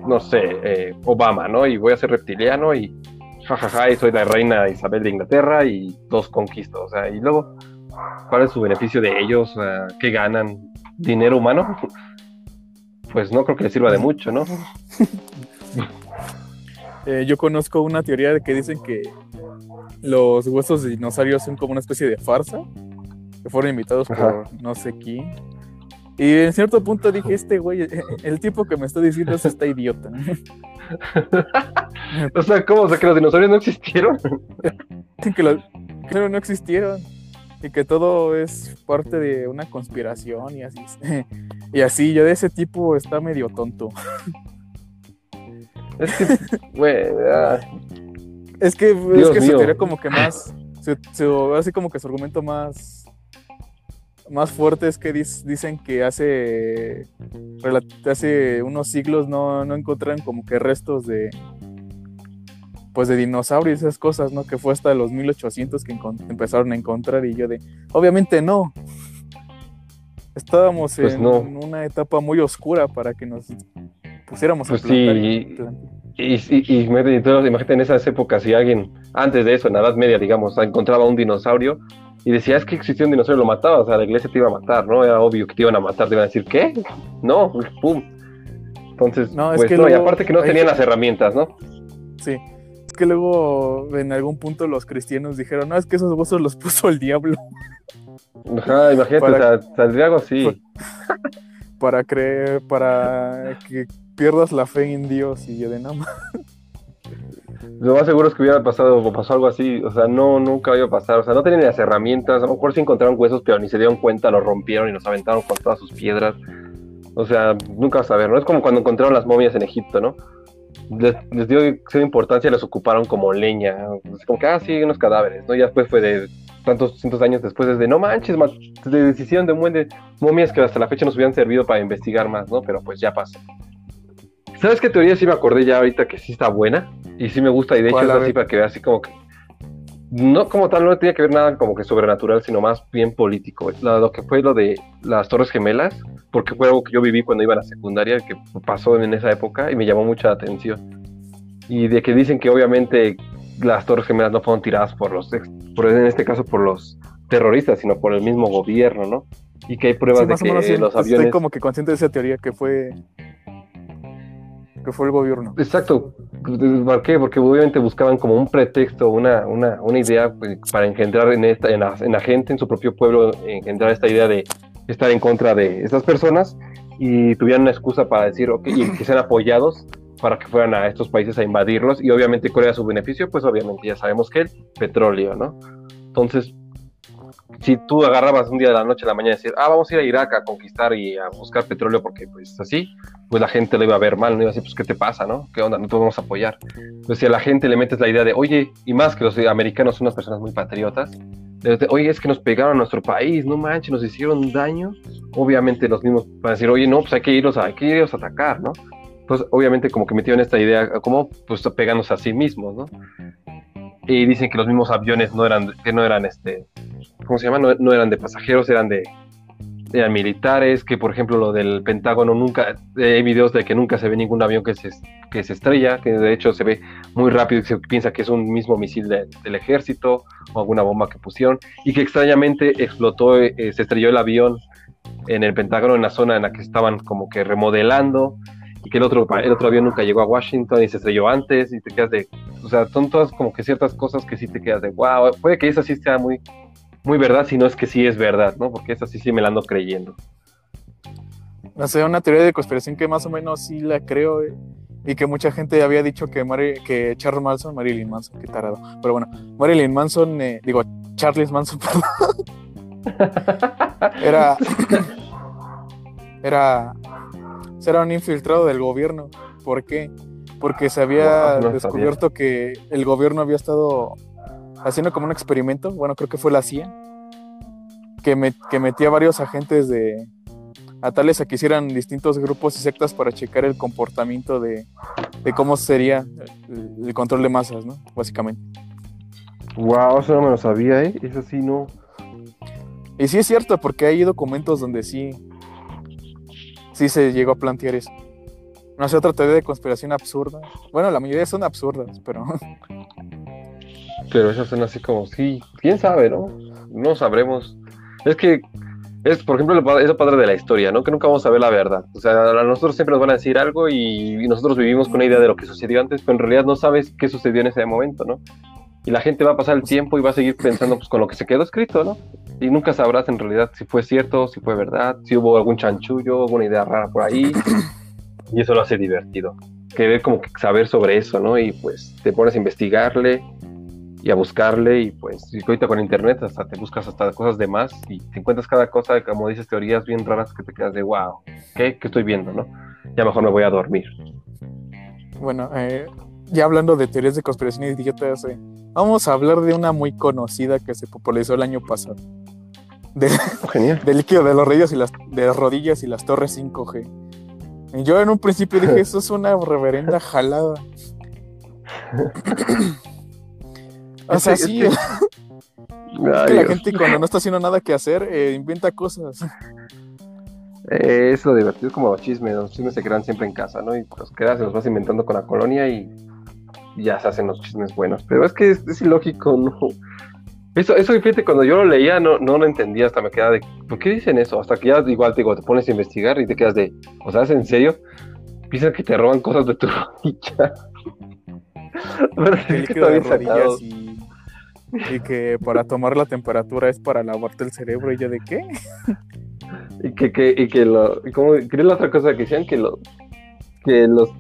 no sé, eh, Obama, ¿no? Y voy a ser reptiliano y jajaja, y soy la reina Isabel de Inglaterra y dos conquistos, o sea, y luego, ¿cuál es su beneficio de ellos? ¿Qué ganan? ¿Dinero humano? Pues no creo que les sirva de mucho, ¿no? Eh, yo conozco una teoría de que dicen que los huesos de dinosaurios son como una especie de farsa, que fueron invitados por no sé quién y en cierto punto dije, este güey, el tipo que me está diciendo eso está idiota. o sea, ¿cómo? O sea, que los dinosaurios no existieron. que los dinosaurios no existieron. Y que todo es parte de una conspiración y así. Y así, yo de ese tipo está medio tonto. Es que, güey, ah, Es que, es que su teoría como que más, su, su- así como que su argumento más, más fuerte es que dicen que hace, hace unos siglos no, no encontraron como que restos de, pues de dinosaurios y esas cosas, ¿no? Que fue hasta los 1800 que empezaron a encontrar y yo de, obviamente no. Estábamos Pues en no. una etapa muy oscura para que nos pusiéramos Pues a plantar y sí. Y, y, imagínate en esas épocas, si alguien, antes de eso, en la Edad Media, digamos, encontraba un dinosaurio y decía, es que existía un dinosaurio, lo mataba, o sea, la iglesia te iba a matar, ¿no? Era obvio que te iban a matar, te iban a decir, ¿qué? No, pum. Entonces, No, es pues que no, y aparte que no tenían las herramientas, ¿no? Sí. Es que luego en algún punto los cristianos dijeron, no, es que esos huesos los puso el diablo Ajá, imagínate, Para- o sea, saldría algo así. Para creer, para que pierdas la fe en Dios y yo de nada más. Lo más seguro es que hubiera pasado o pasó algo así, o sea, no, nunca iba a pasar, o sea, no tenían las herramientas, a lo mejor sí encontraron huesos, pero ni se dieron cuenta, los rompieron y los aventaron con todas sus piedras. O sea, nunca vas a ver, ¿no? Es como cuando encontraron las momias en Egipto, ¿no? Les, dio cierta importancia y las ocuparon como leña, como que, ah, sí, unos cadáveres, ¿no? Ya después fue de tantos cientos años después, es de, no manches, ma- de decisión de un buen de momias que hasta la fecha nos hubieran servido para investigar más, ¿no? Pero pues ya pasó. ¿Sabes qué teoría sí me acordé ya ahorita que sí está buena? Y sí me gusta, y de hecho es así para que veas así como que. No como tal, no tenía que ver nada como que sobrenatural, sino más bien político. Lo, lo que fue lo de las Torres Gemelas, porque fue algo que yo viví cuando iba a la secundaria, que pasó en esa época y me llamó mucha atención. Y de que dicen que obviamente las Torres Gemelas no fueron tiradas por los, ex- por, en este caso por los terroristas, sino por el mismo gobierno, ¿no? Y que hay pruebas Sí, de más o menos que sí, los estoy aviones. como que consciente de esa teoría que fue que fue el gobierno. Exacto. ¿Por qué? Porque obviamente buscaban como un pretexto, una, una, una idea pues, para engendrar en, esta, en, la, en la gente, en su propio pueblo, engendrar esta idea de estar en contra de estas personas y tuvieran una excusa para decir, ok, y que sean apoyados para que fueran a estos países a invadirlos y obviamente cuál era su beneficio, pues obviamente ya sabemos que el petróleo, ¿no? Entonces, si tú agarrabas un día de la noche a la mañana y decir, ah, vamos a ir a Irak a conquistar y a buscar petróleo porque pues así, pues la gente lo iba a ver mal, no iba a decir, pues ¿qué te pasa, no? ¿Qué onda? No te vamos a apoyar. Pues si a la gente le metes la idea de, oye, y más que los americanos son unas personas muy patriotas, oye, es que nos pegaron a nuestro país, no manches, nos hicieron daño, obviamente los mismos van a decir, oye, no, pues hay que irlos a, hay que irlos a atacar, ¿no? Entonces, obviamente como que metieron esta idea, como pues pegándose a sí mismos, ¿no? Y dicen que los mismos aviones no eran, que no eran, este, ¿cómo se llama? No, no eran de pasajeros, eran de, eran militares, que por ejemplo lo del Pentágono nunca, eh, hay videos de que nunca se ve ningún avión que se, que se estrella, que de hecho se ve muy rápido y se piensa que es un mismo misil de- del ejército o alguna bomba que pusieron, y que extrañamente explotó, eh, se estrelló el avión en el Pentágono, en la zona en la que estaban como que remodelando, y que el otro, el otro avión nunca llegó a Washington y se estrelló antes, y te quedas de, o sea, son todas como que ciertas cosas que sí te quedas de, wow, puede que esa sí sea muy, muy verdad, si no es que sí es verdad, ¿no? Porque esa sí sí me la ando creyendo. No sé, una teoría de conspiración que más o menos sí la creo eh, y que mucha gente había dicho que, Mari- que Charles Manson, Marilyn Manson, qué tarado. Pero bueno, Marilyn Manson, eh, digo, Charles Manson, perdón, era, era, era un infiltrado del gobierno. ¿Por qué? Porque se había Wow, no descubierto que el gobierno había estado haciendo como un experimento, bueno, creo que fue la CIA, que, met- que metía varios agentes de, a tales a que hicieran distintos grupos y sectas para checar el comportamiento de, de cómo sería el, el control de masas, ¿no? Básicamente. Wow, eso no me lo sabía, ¿eh? Eso sí no. Y sí es cierto, porque hay documentos donde sí, sí se llegó a plantear eso. No sé, otra teoría de conspiración absurda. Bueno, la mayoría son absurdas, pero Pero esas son así como, sí, quién sabe, ¿no? No sabremos. Es que es, por ejemplo, es padre de la historia, ¿no? Que nunca vamos a ver la verdad. O sea, a nosotros siempre nos van a decir algo y, y nosotros vivimos con una idea de lo que sucedió antes, pero en realidad no sabes qué sucedió en ese momento, ¿no? Y la gente va a pasar el tiempo y va a seguir pensando pues, con lo que se quedó escrito, ¿no? Y nunca sabrás en realidad si fue cierto, si fue verdad, si hubo algún chanchullo, alguna idea rara por ahí. Y eso lo hace divertido. Querer como que saber sobre eso, ¿no? Y pues te pones a investigarle y a buscarle y pues y ahorita con internet hasta te buscas hasta cosas de más y te encuentras cada cosa, como dices, teorías bien raras que te quedas de wow, ¿qué, ¿Qué estoy viendo? no? Ya mejor me voy a dormir. Bueno, eh, ya hablando de teorías de conspiración y idiotas, eh, vamos a hablar de una muy conocida que se popularizó el año pasado. De, Genial. del líquido de los rodillas y las de las rodillas y las torres 5G. Y Yo en un principio dije, eso es una reverenda jalada. o sea, sí, es que la gente cuando no está haciendo nada que hacer, eh, inventa cosas. Eh, es lo divertido, es como los chismes, los chismes se crean siempre en casa, ¿no? Y los creas, se los vas inventando con la colonia y ya se hacen los chismes buenos. Pero es que es, es ilógico, ¿no? Eso, eso, fíjate, cuando yo lo leía no, no lo entendía, hasta me quedaba de, ¿por qué dicen eso? Hasta que ya igual te digo, te pones a investigar y te quedas de, o sea, ¿es en serio? Piensan que te roban cosas de tu rodilla. Pero es que de rodillas y, y que para tomar la temperatura es para lavarte el cerebro. Y yo, ¿de qué? Y que, que, y que lo, como, ¿qué es la otra cosa que decían? Que lo, que los,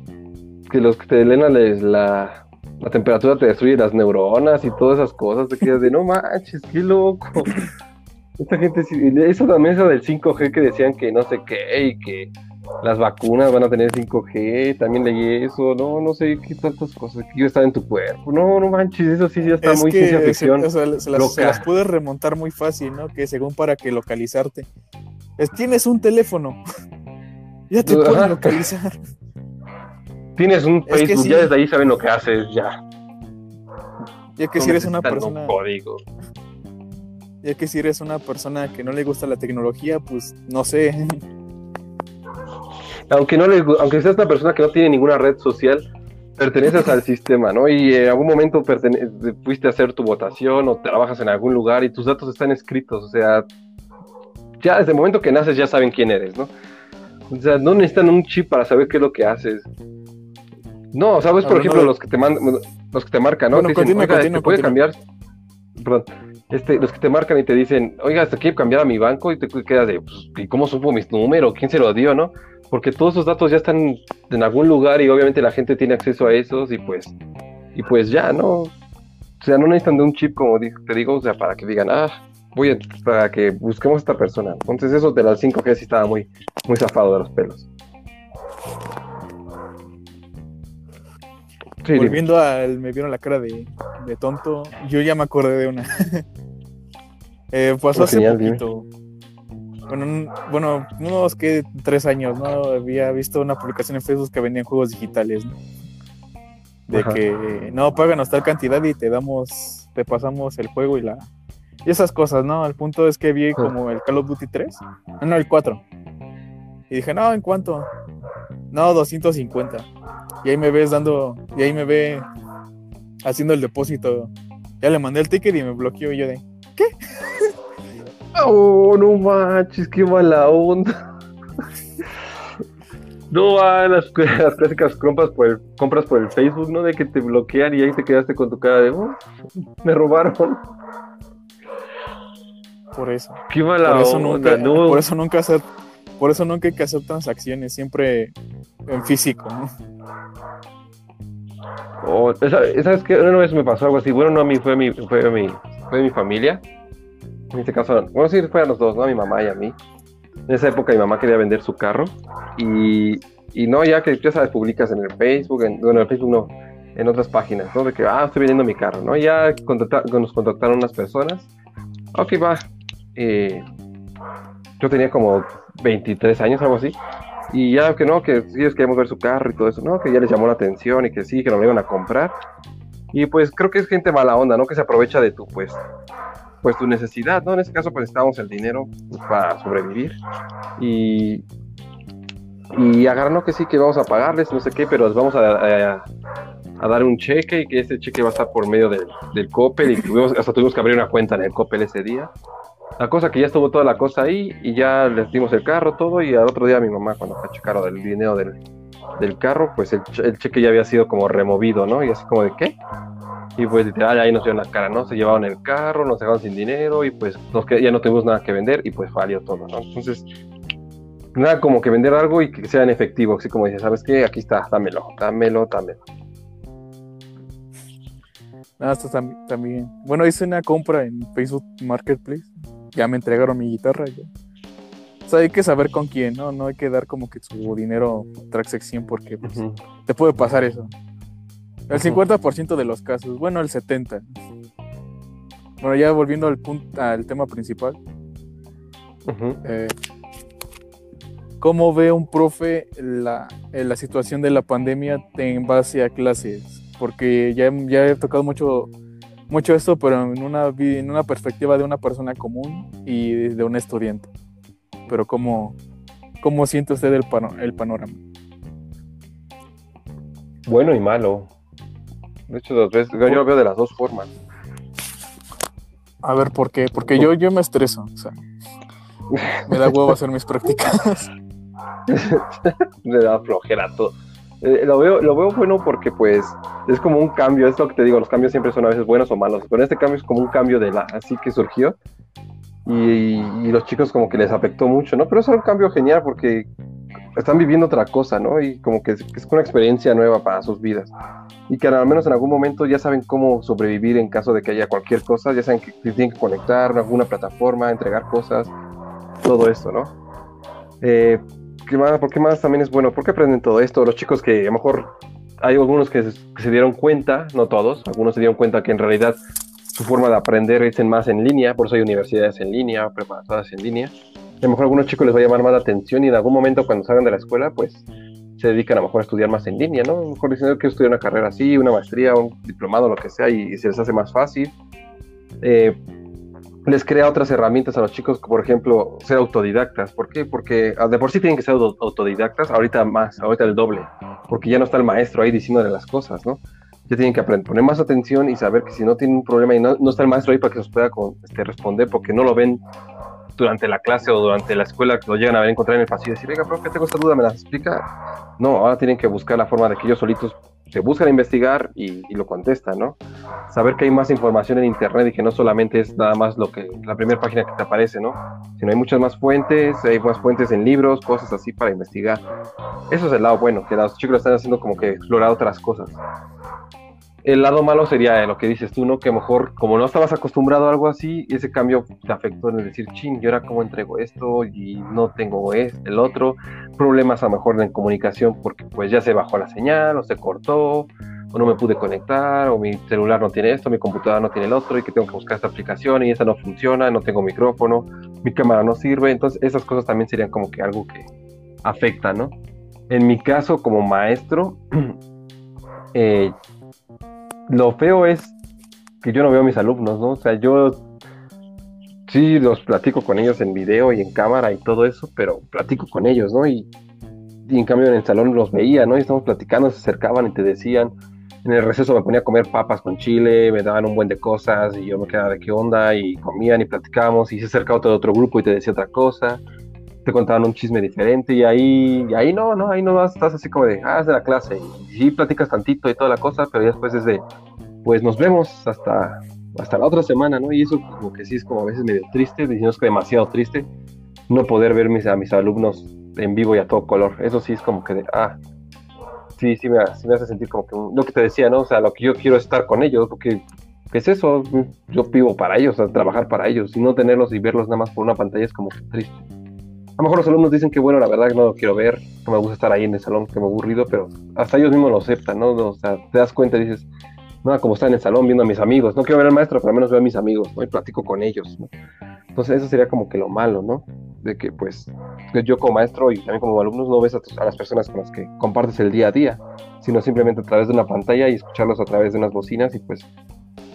que los que te leen la, la, la temperatura te destruye las neuronas y todas esas cosas, te quedas de, no manches, qué loco. Esta gente, eso también eso del 5G que decían que no sé qué, y que las vacunas van a tener 5G, también leí eso, no, no sé qué tantas cosas, que iba a estar en tu cuerpo, no, no manches, eso sí ya está es muy que ciencia se, ficción. o sea, se las, se loca. las puedes remontar muy fácil, ¿no? Que según para que localizarte. Es, tienes un teléfono. ya te pueden localizar. Tienes un es que Facebook, sí. ya desde ahí saben lo que haces, ya. Ya que No si eres una persona, un código. ya que si eres una persona que no le gusta la tecnología, pues no sé. aunque no gu- aunque seas una persona que no tiene ninguna red social, perteneces al sistema, ¿no? Y en algún momento fuiste a hacer tu votación o trabajas en algún lugar y tus datos están escritos, o sea, ya desde el momento que naces ya saben quién eres, ¿no? O sea, no necesitan un chip para saber qué es lo que haces. No, sabes, por ejemplo, los que te mandan, los que te marcan, ¿no? Bueno, Te dicen, continúa, "Oiga, continúa, ¿te puede continúa". cambiar? Perdón. Este, los que te marcan y te dicen, oiga, hasta quiero cambiar a mi banco y te quedas de, pues, ¿y cómo supo mis números? ¿Quién se lo dio, no? Porque todos esos datos ya están en algún lugar y obviamente la gente tiene acceso a esos y pues, y pues ya, ¿no? O sea, no necesitan de un chip, como te digo, o sea, para que digan, ah, voy a, para que busquemos a esta persona. Entonces eso de las 5G sí estaba muy, muy zafado de los pelos. Sí. Volviendo al me vieron la cara de, de tonto, yo ya me acordé de una. Eh, pasó hace genial, dime. poquito. Bueno, un- bueno, unos que tres años, ¿no? Había visto una publicación en Facebook que vendían juegos digitales, ¿no? De Ajá. que no, páganos tal cantidad y te damos, te pasamos el juego y la. Y esas cosas, ¿no? El punto es que vi Ajá. como el Call of Duty 3. No, no, el 4. Y dije, no, ¿en cuánto? No, 250. Y ahí me ves dando, y ahí me ve haciendo el depósito. Ya le mandé el ticket y me bloqueó y yo de, Oh, no manches, qué mala onda. No, ah, las, las clásicas compras por, el, compras por el Facebook, ¿no? De que te bloquean y ahí te quedaste con tu cara de, "Oh, me robaron. por eso. Qué mala Por eso onda, nunca, no. por eso nunca hacer, por eso nunca hay que hacer transacciones, siempre en físico, ¿no? Oh, ¿Sabes qué? Una vez me pasó algo así. Bueno, no a mí, fue a mi, fue mi, fue mi familia. En este caso, bueno, sí, fue a los dos, ¿no? A mi mamá y a mí. En esa época mi mamá quería vender su carro. Y, y no, ya que ya sabes, publicas en el Facebook, en, bueno, en el Facebook no, en otras páginas, ¿no? De que, ah, estoy vendiendo mi carro, ¿no? Ya nos contactaron unas personas. Ok, va. Eh, yo tenía como 23 años, algo así. Y ya que no, que sí, ellos queríamos ver su carro y todo eso, ¿no? Que ya les llamó la atención y que sí, que nos lo iban a comprar. Y pues creo que es gente mala onda, ¿no? Que se aprovecha de tu, pues, pues tu necesidad, ¿no? En este caso, pues necesitábamos el dinero para sobrevivir. Y, y agarran, ¿no? Que sí, que vamos a pagarles, no sé qué, pero les vamos a, a- a dar un cheque y que ese cheque va a estar por medio del, del Coppel y tuvimos, hasta tuvimos que abrir una cuenta en el Coppel ese día. La cosa que ya estuvo toda la cosa ahí y ya les dimos el carro, todo, y al otro día mi mamá cuando fue a checar del dinero del, del carro, pues el, el cheque ya había sido como removido, ¿no? Y así como de qué. Y pues literal ahí nos dieron la cara, ¿no? Se llevaron el carro, nos dejaron sin dinero y pues nos ya no tuvimos nada que vender y pues valió todo, ¿no? Entonces, nada como que vender algo y que sea en efectivo, así como dice, ¿sabes qué? Aquí está, dámelo, dámelo, dámelo. Ah, esto también. Bueno, hice una compra en Facebook Marketplace. Ya me entregaron mi guitarra. Ya. O sea, hay que saber con quién, ¿no? No hay que dar como que su dinero transacción porque pues, te puede pasar eso. El 50% de los casos, bueno, el 70%. Bueno, ya volviendo al, punto, al tema principal. Eh, ¿Cómo ve un profe la, la situación de la pandemia en base a clases? Porque ya, ya he tocado mucho, mucho esto, pero en una, en una perspectiva de una persona común y de un estudiante. Pero ¿cómo, cómo siente usted el, el panorama? Bueno y malo. De hecho, dos veces, yo lo veo de las dos formas. A ver, ¿por qué? Porque yo, yo me estreso. O sea, me da huevo hacer mis prácticas. Me da flojera todo. Eh, lo, veo, lo veo bueno porque pues es como un cambio, es lo que te digo, los cambios siempre son a veces buenos o malos, pero este cambio es como un cambio de la, así que surgió y, los chicos como que les afectó mucho, ¿no? Pero es un cambio genial porque están viviendo otra cosa, ¿no? Y como que es, es, una experiencia nueva para sus vidas. Y que al menos en algún momento ya saben cómo sobrevivir en caso de que haya cualquier cosa, ya saben que tienen que conectar alguna plataforma, entregar cosas, todo esto, ¿no? Eh, ¿Por qué más también es bueno? ¿Por qué aprenden todo esto? Los chicos que a lo mejor hay algunos que se, dieron cuenta, no todos, algunos se dieron cuenta que en realidad su forma de aprender es en más en línea, por eso hay universidades en línea, preparadas en línea. A lo mejor a algunos chicos les va a llamar más la atención y en algún momento cuando salgan de la escuela, pues se dedican a lo mejor a estudiar más en línea, ¿no? A lo mejor dicen que estudiar una carrera así, una maestría, un diplomado, lo que sea, y, se les hace más fácil. Eh, les crea otras herramientas a los chicos, por ejemplo, ser autodidactas. ¿Por qué? Porque ah, de por sí tienen que ser autodidactas, ahorita más, ahorita el doble, porque ya no está el maestro ahí diciéndole las cosas, ¿no? Ya tienen que aprender, poner más atención y saber que si no tienen un problema y no, está el maestro ahí para que los pueda este, responder, porque no lo ven durante la clase o durante la escuela, que lo llegan a ver encontrar en el pasillo y decir, venga, profe, tengo esta duda, ¿me la explica? No, ahora tienen que buscar la forma de que ellos solitos se buscan investigar y, lo contestan, ¿no? Saber que hay más información en Internet y que no solamente es nada más lo que la primera página que te aparece, ¿no? Sino hay muchas más fuentes, hay más fuentes en libros, cosas así para investigar. Eso es el lado bueno, que los chicos están haciendo como que explorar otras cosas. El lado malo sería lo que dices tú, ¿no? Que mejor, como no estabas acostumbrado a algo así, ese cambio te afectó en decir, chin, ¿y ahora cómo entrego esto? Y no tengo este, el otro. Problemas a lo mejor en comunicación porque pues ya se bajó la señal o se cortó o no me pude conectar o mi celular no tiene esto, mi computadora no tiene el otro y que tengo que buscar esta aplicación y esa no funciona, no tengo micrófono, mi cámara no sirve. Entonces esas cosas también serían como que algo que afecta, ¿no? En mi caso como maestro, eh, lo feo es que yo no veo a mis alumnos, ¿no? O sea, yo sí los platico con ellos en video y en cámara y todo eso, pero platico con ellos, ¿no? Y, en cambio en el salón los veía, ¿no? Y estamos platicando, se acercaban y te decían, en el receso me ponía a comer papas con chile, me daban un buen de cosas y yo me quedaba de qué onda y comían y platicábamos y se acercaba otro otro grupo y te decía otra cosa, te contaban un chisme diferente y ahí, y ahí no, no, ahí no estás así como de, ah, de la clase y sí platicas tantito y toda la cosa, pero después es de, pues nos vemos hasta, hasta la otra semana, ¿no? Y eso como que sí es como a veces medio triste, decimos que demasiado triste, no poder ver mis, a mis alumnos en vivo y a todo color. Eso sí es como que de, ah, sí, sí me, hace sentir como que lo que te decía, ¿no? O sea, lo que yo quiero es estar con ellos, porque ¿qué es eso? Yo vivo para ellos, a trabajar para ellos, y no tenerlos y verlos nada más por una pantalla es como triste. A lo mejor los alumnos dicen que bueno, la verdad no lo quiero ver, que me gusta estar ahí en el salón, que me aburrido, pero hasta ellos mismos lo aceptan, ¿no? O sea, te das cuenta y dices, no, como está en el salón viendo a mis amigos, no quiero ver al maestro, pero al menos veo a mis amigos, ¿no? Y platico con ellos, ¿no? Entonces eso sería como que lo malo, ¿no? De que pues yo como maestro y también como alumnos no ves a, las personas con las que compartes el día a día, sino simplemente a través de una pantalla y escucharlos a través de unas bocinas y pues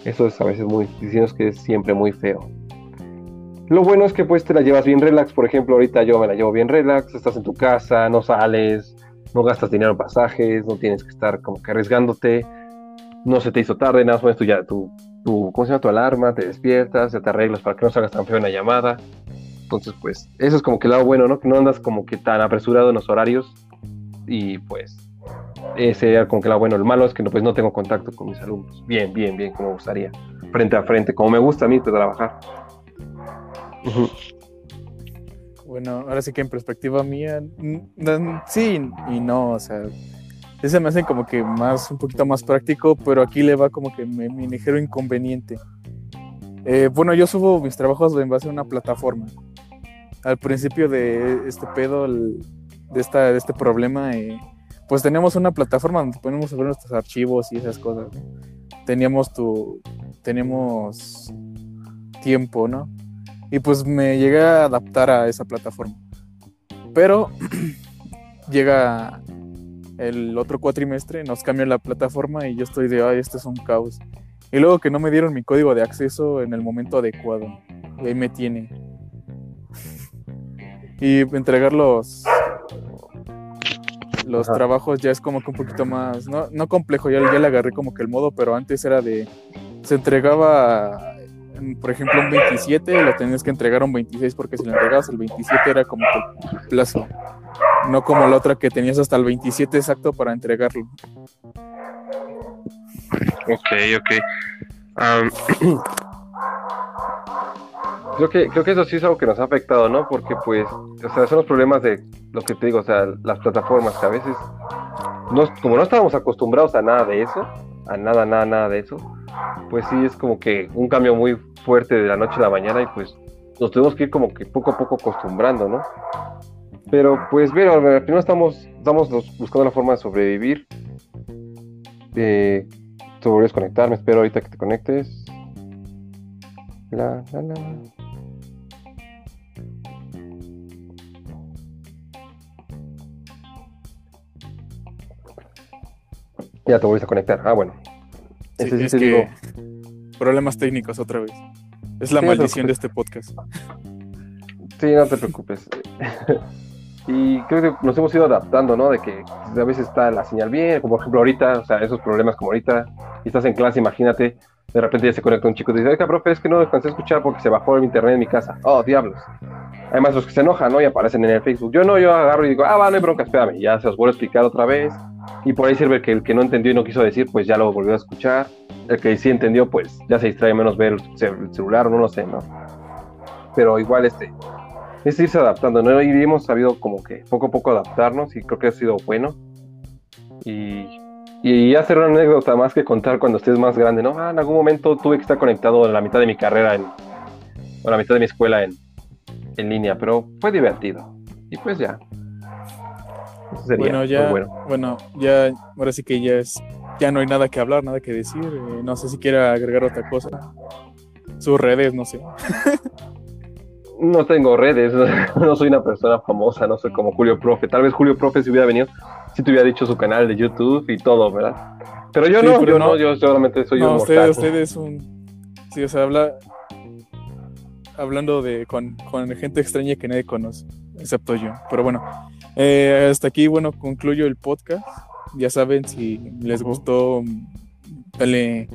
eso es a veces muy, diciendo que es siempre muy feo. Lo bueno es que pues te la llevas bien relax, por ejemplo, ahorita yo me la llevo bien relax, estás en tu casa, no sales, no gastas dinero en pasajes, no tienes que estar como que arriesgándote, no se te hizo tarde, nada más tú ya tu, tu, ¿cómo se llama? Tu alarma, te despiertas, ya te arreglas para que no salgas tan feo en la llamada. Entonces, pues, eso es como que el lado bueno, ¿no? Que no andas como que tan apresurado en los horarios y pues, ese sería como que lado bueno. El malo es que no, pues no tengo contacto con mis alumnos. Bien, bien, bien, como me gustaría. Frente a frente, como me gusta a mí pues, trabajar. Bueno, ahora sí que en perspectiva mía, sí y no, o sea, ese me hace como que más, un poquito más práctico, pero aquí le va como que mi, ligero inconveniente. Eh, bueno, yo subo mis trabajos en base a una plataforma. Al principio de este pedo, de, esta, de este problema, eh, pues teníamos una plataforma donde ponemos ver nuestros archivos y esas cosas. Teníamos tu, teníamos tiempo, ¿no? Y pues me llegué a adaptar a esa plataforma. Pero llega el otro cuatrimestre, nos cambia la plataforma y yo estoy de, ay, esto es un caos. Y luego que no me dieron mi código de acceso en el momento adecuado. Y ahí me tiene. Y entregar los, los Ajá. trabajos ya es como que un poquito más, no, no complejo, ya, ya le agarré como que el modo, pero antes era de, se entregaba, por ejemplo, un 27 y lo tenías que entregar un 26 porque si lo entregabas el 27 era como el plazo. No como la otra que tenías hasta el 27 exacto para entregarlo. Ok, ok. Creo, que, creo que eso sí es algo que nos ha afectado, ¿no? Porque, pues, o sea, son los problemas de lo que te digo, o sea, las plataformas que a veces, no, como no estábamos acostumbrados a nada de eso, a nada, nada, nada de eso, pues sí es como que un cambio muy fuerte de la noche a la mañana y pues nos tuvimos que ir como que poco a poco acostumbrando, ¿no? Pero pues, bueno, primero estamos, estamos buscando la forma de sobrevivir. Eh, te volví a desconectar, me espero ahorita que te conectes. La, la, la. Ya te volviste a conectar. Ah, bueno. Sí, es que digo. problemas técnicos otra vez. Es la Sí, maldición de preocupes. este podcast. Sí, no te preocupes. y creo que nos hemos ido adaptando, ¿no? De que a veces está la señal bien, como por ejemplo ahorita, o sea, esos problemas como ahorita, y estás en clase, imagínate, de repente ya se conecta un chico y te dice, oiga, profe, es que no alcancé a escuchar porque se bajó el internet en mi casa. Oh, diablos. Además, los que se enojan, ¿no? Y aparecen en el Facebook. Yo no, yo agarro y digo, ah, va, no hay bronca, espérame. Y ya se los vuelvo a explicar otra vez. Y por ahí sirve que el que no entendió y no quiso decir, pues ya lo volvió a escuchar. El que sí entendió, pues ya se distrae menos ver el ce- el celular o no lo sé, ¿no? Pero igual, este, es irse adaptando, ¿no? Y hemos sabido como que poco a poco adaptarnos y creo que ha sido bueno. Y, y hacer una anécdota más que contar cuando estés más grande, ¿no? Ah, en algún momento tuve que estar conectado en la mitad de mi carrera, en, o la mitad de mi escuela en, en línea, pero fue divertido. Y pues ya. Eso sería Bueno, ya, bueno. bueno, ya, ahora sí que ya es, ya no hay nada que hablar, nada que decir. eh, no sé si quiera agregar otra cosa. Sus redes, no sé. No tengo redes, no soy una persona famosa, no soy como Julio Profe. Tal vez Julio Profe si hubiera venido, si te hubiera dicho su canal de YouTube y todo, ¿verdad? Pero yo Sí, no, pero yo no. no, yo solamente soy no, un usted, mortal. usted es un, sí, o sea, habla, hablando de con, con gente extraña que nadie conoce, excepto yo. Pero bueno, eh, hasta aquí, bueno, concluyo el podcast. Ya saben, si les gustó, dale,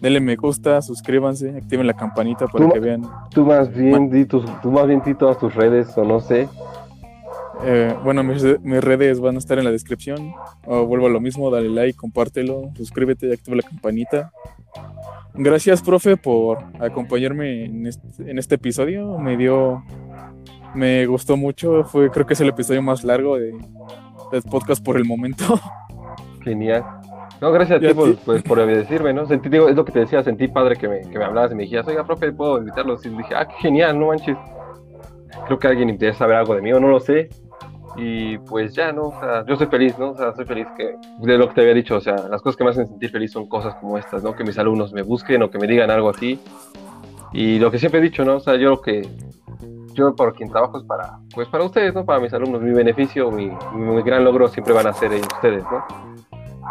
denle me gusta, suscríbanse, activen la campanita para Tú- que vean. Tú más bien di tus, tú más bien di todas tus redes o no sé. Eh, bueno, mis, mis redes van a estar en la descripción. O vuelvo a lo mismo, dale like, compártelo, suscríbete, activa la campanita. Gracias, profe, por acompañarme en este, en este episodio. Me dio, me gustó mucho. Fue, creo que es el episodio más largo de, del podcast por el momento. Genial. No, gracias a ti por, pues, por decirme, ¿no? Sentí, digo, es lo que te decía, sentí padre que me, que me hablaras y me dijeras, oiga, profe, ¿puedo invitarlos? Y dije, ah, qué genial, no manches. Creo que alguien interesa saber algo de mí o no lo sé. Y pues ya, ¿no? O sea, yo soy feliz, ¿no? O sea, soy feliz que, de lo que te había dicho, o sea, las cosas que me hacen sentir feliz son cosas como estas, ¿no? Que mis alumnos me busquen o que me digan algo así. Y lo que siempre he dicho, ¿no? O sea, yo lo que, yo por quien trabajo es para, pues para ustedes, ¿no? Para mis alumnos, mi beneficio, mi, mi gran logro siempre van a ser ellos, ustedes, ¿no?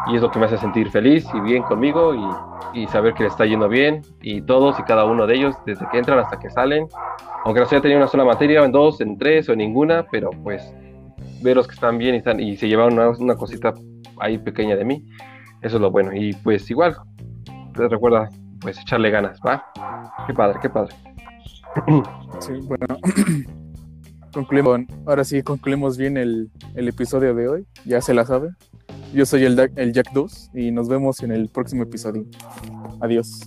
Y es lo que me hace sentir feliz y bien conmigo y, y saber que les está yendo bien y todos y cada uno de ellos, desde que entran hasta que salen, aunque no se haya tenido una sola materia, en dos, en tres o en ninguna, pero pues ver los que están bien y, están, y se llevaron una, una cosita ahí pequeña de mí, eso es lo bueno. Y pues igual, te recuerda, pues echarle ganas, ¿va? Qué padre, qué padre. Sí, bueno. concluimos, con- ahora sí concluimos bien el, el episodio de hoy. Ya se la sabe. Yo soy el Jack 2 y nos vemos en el próximo episodio. Adiós.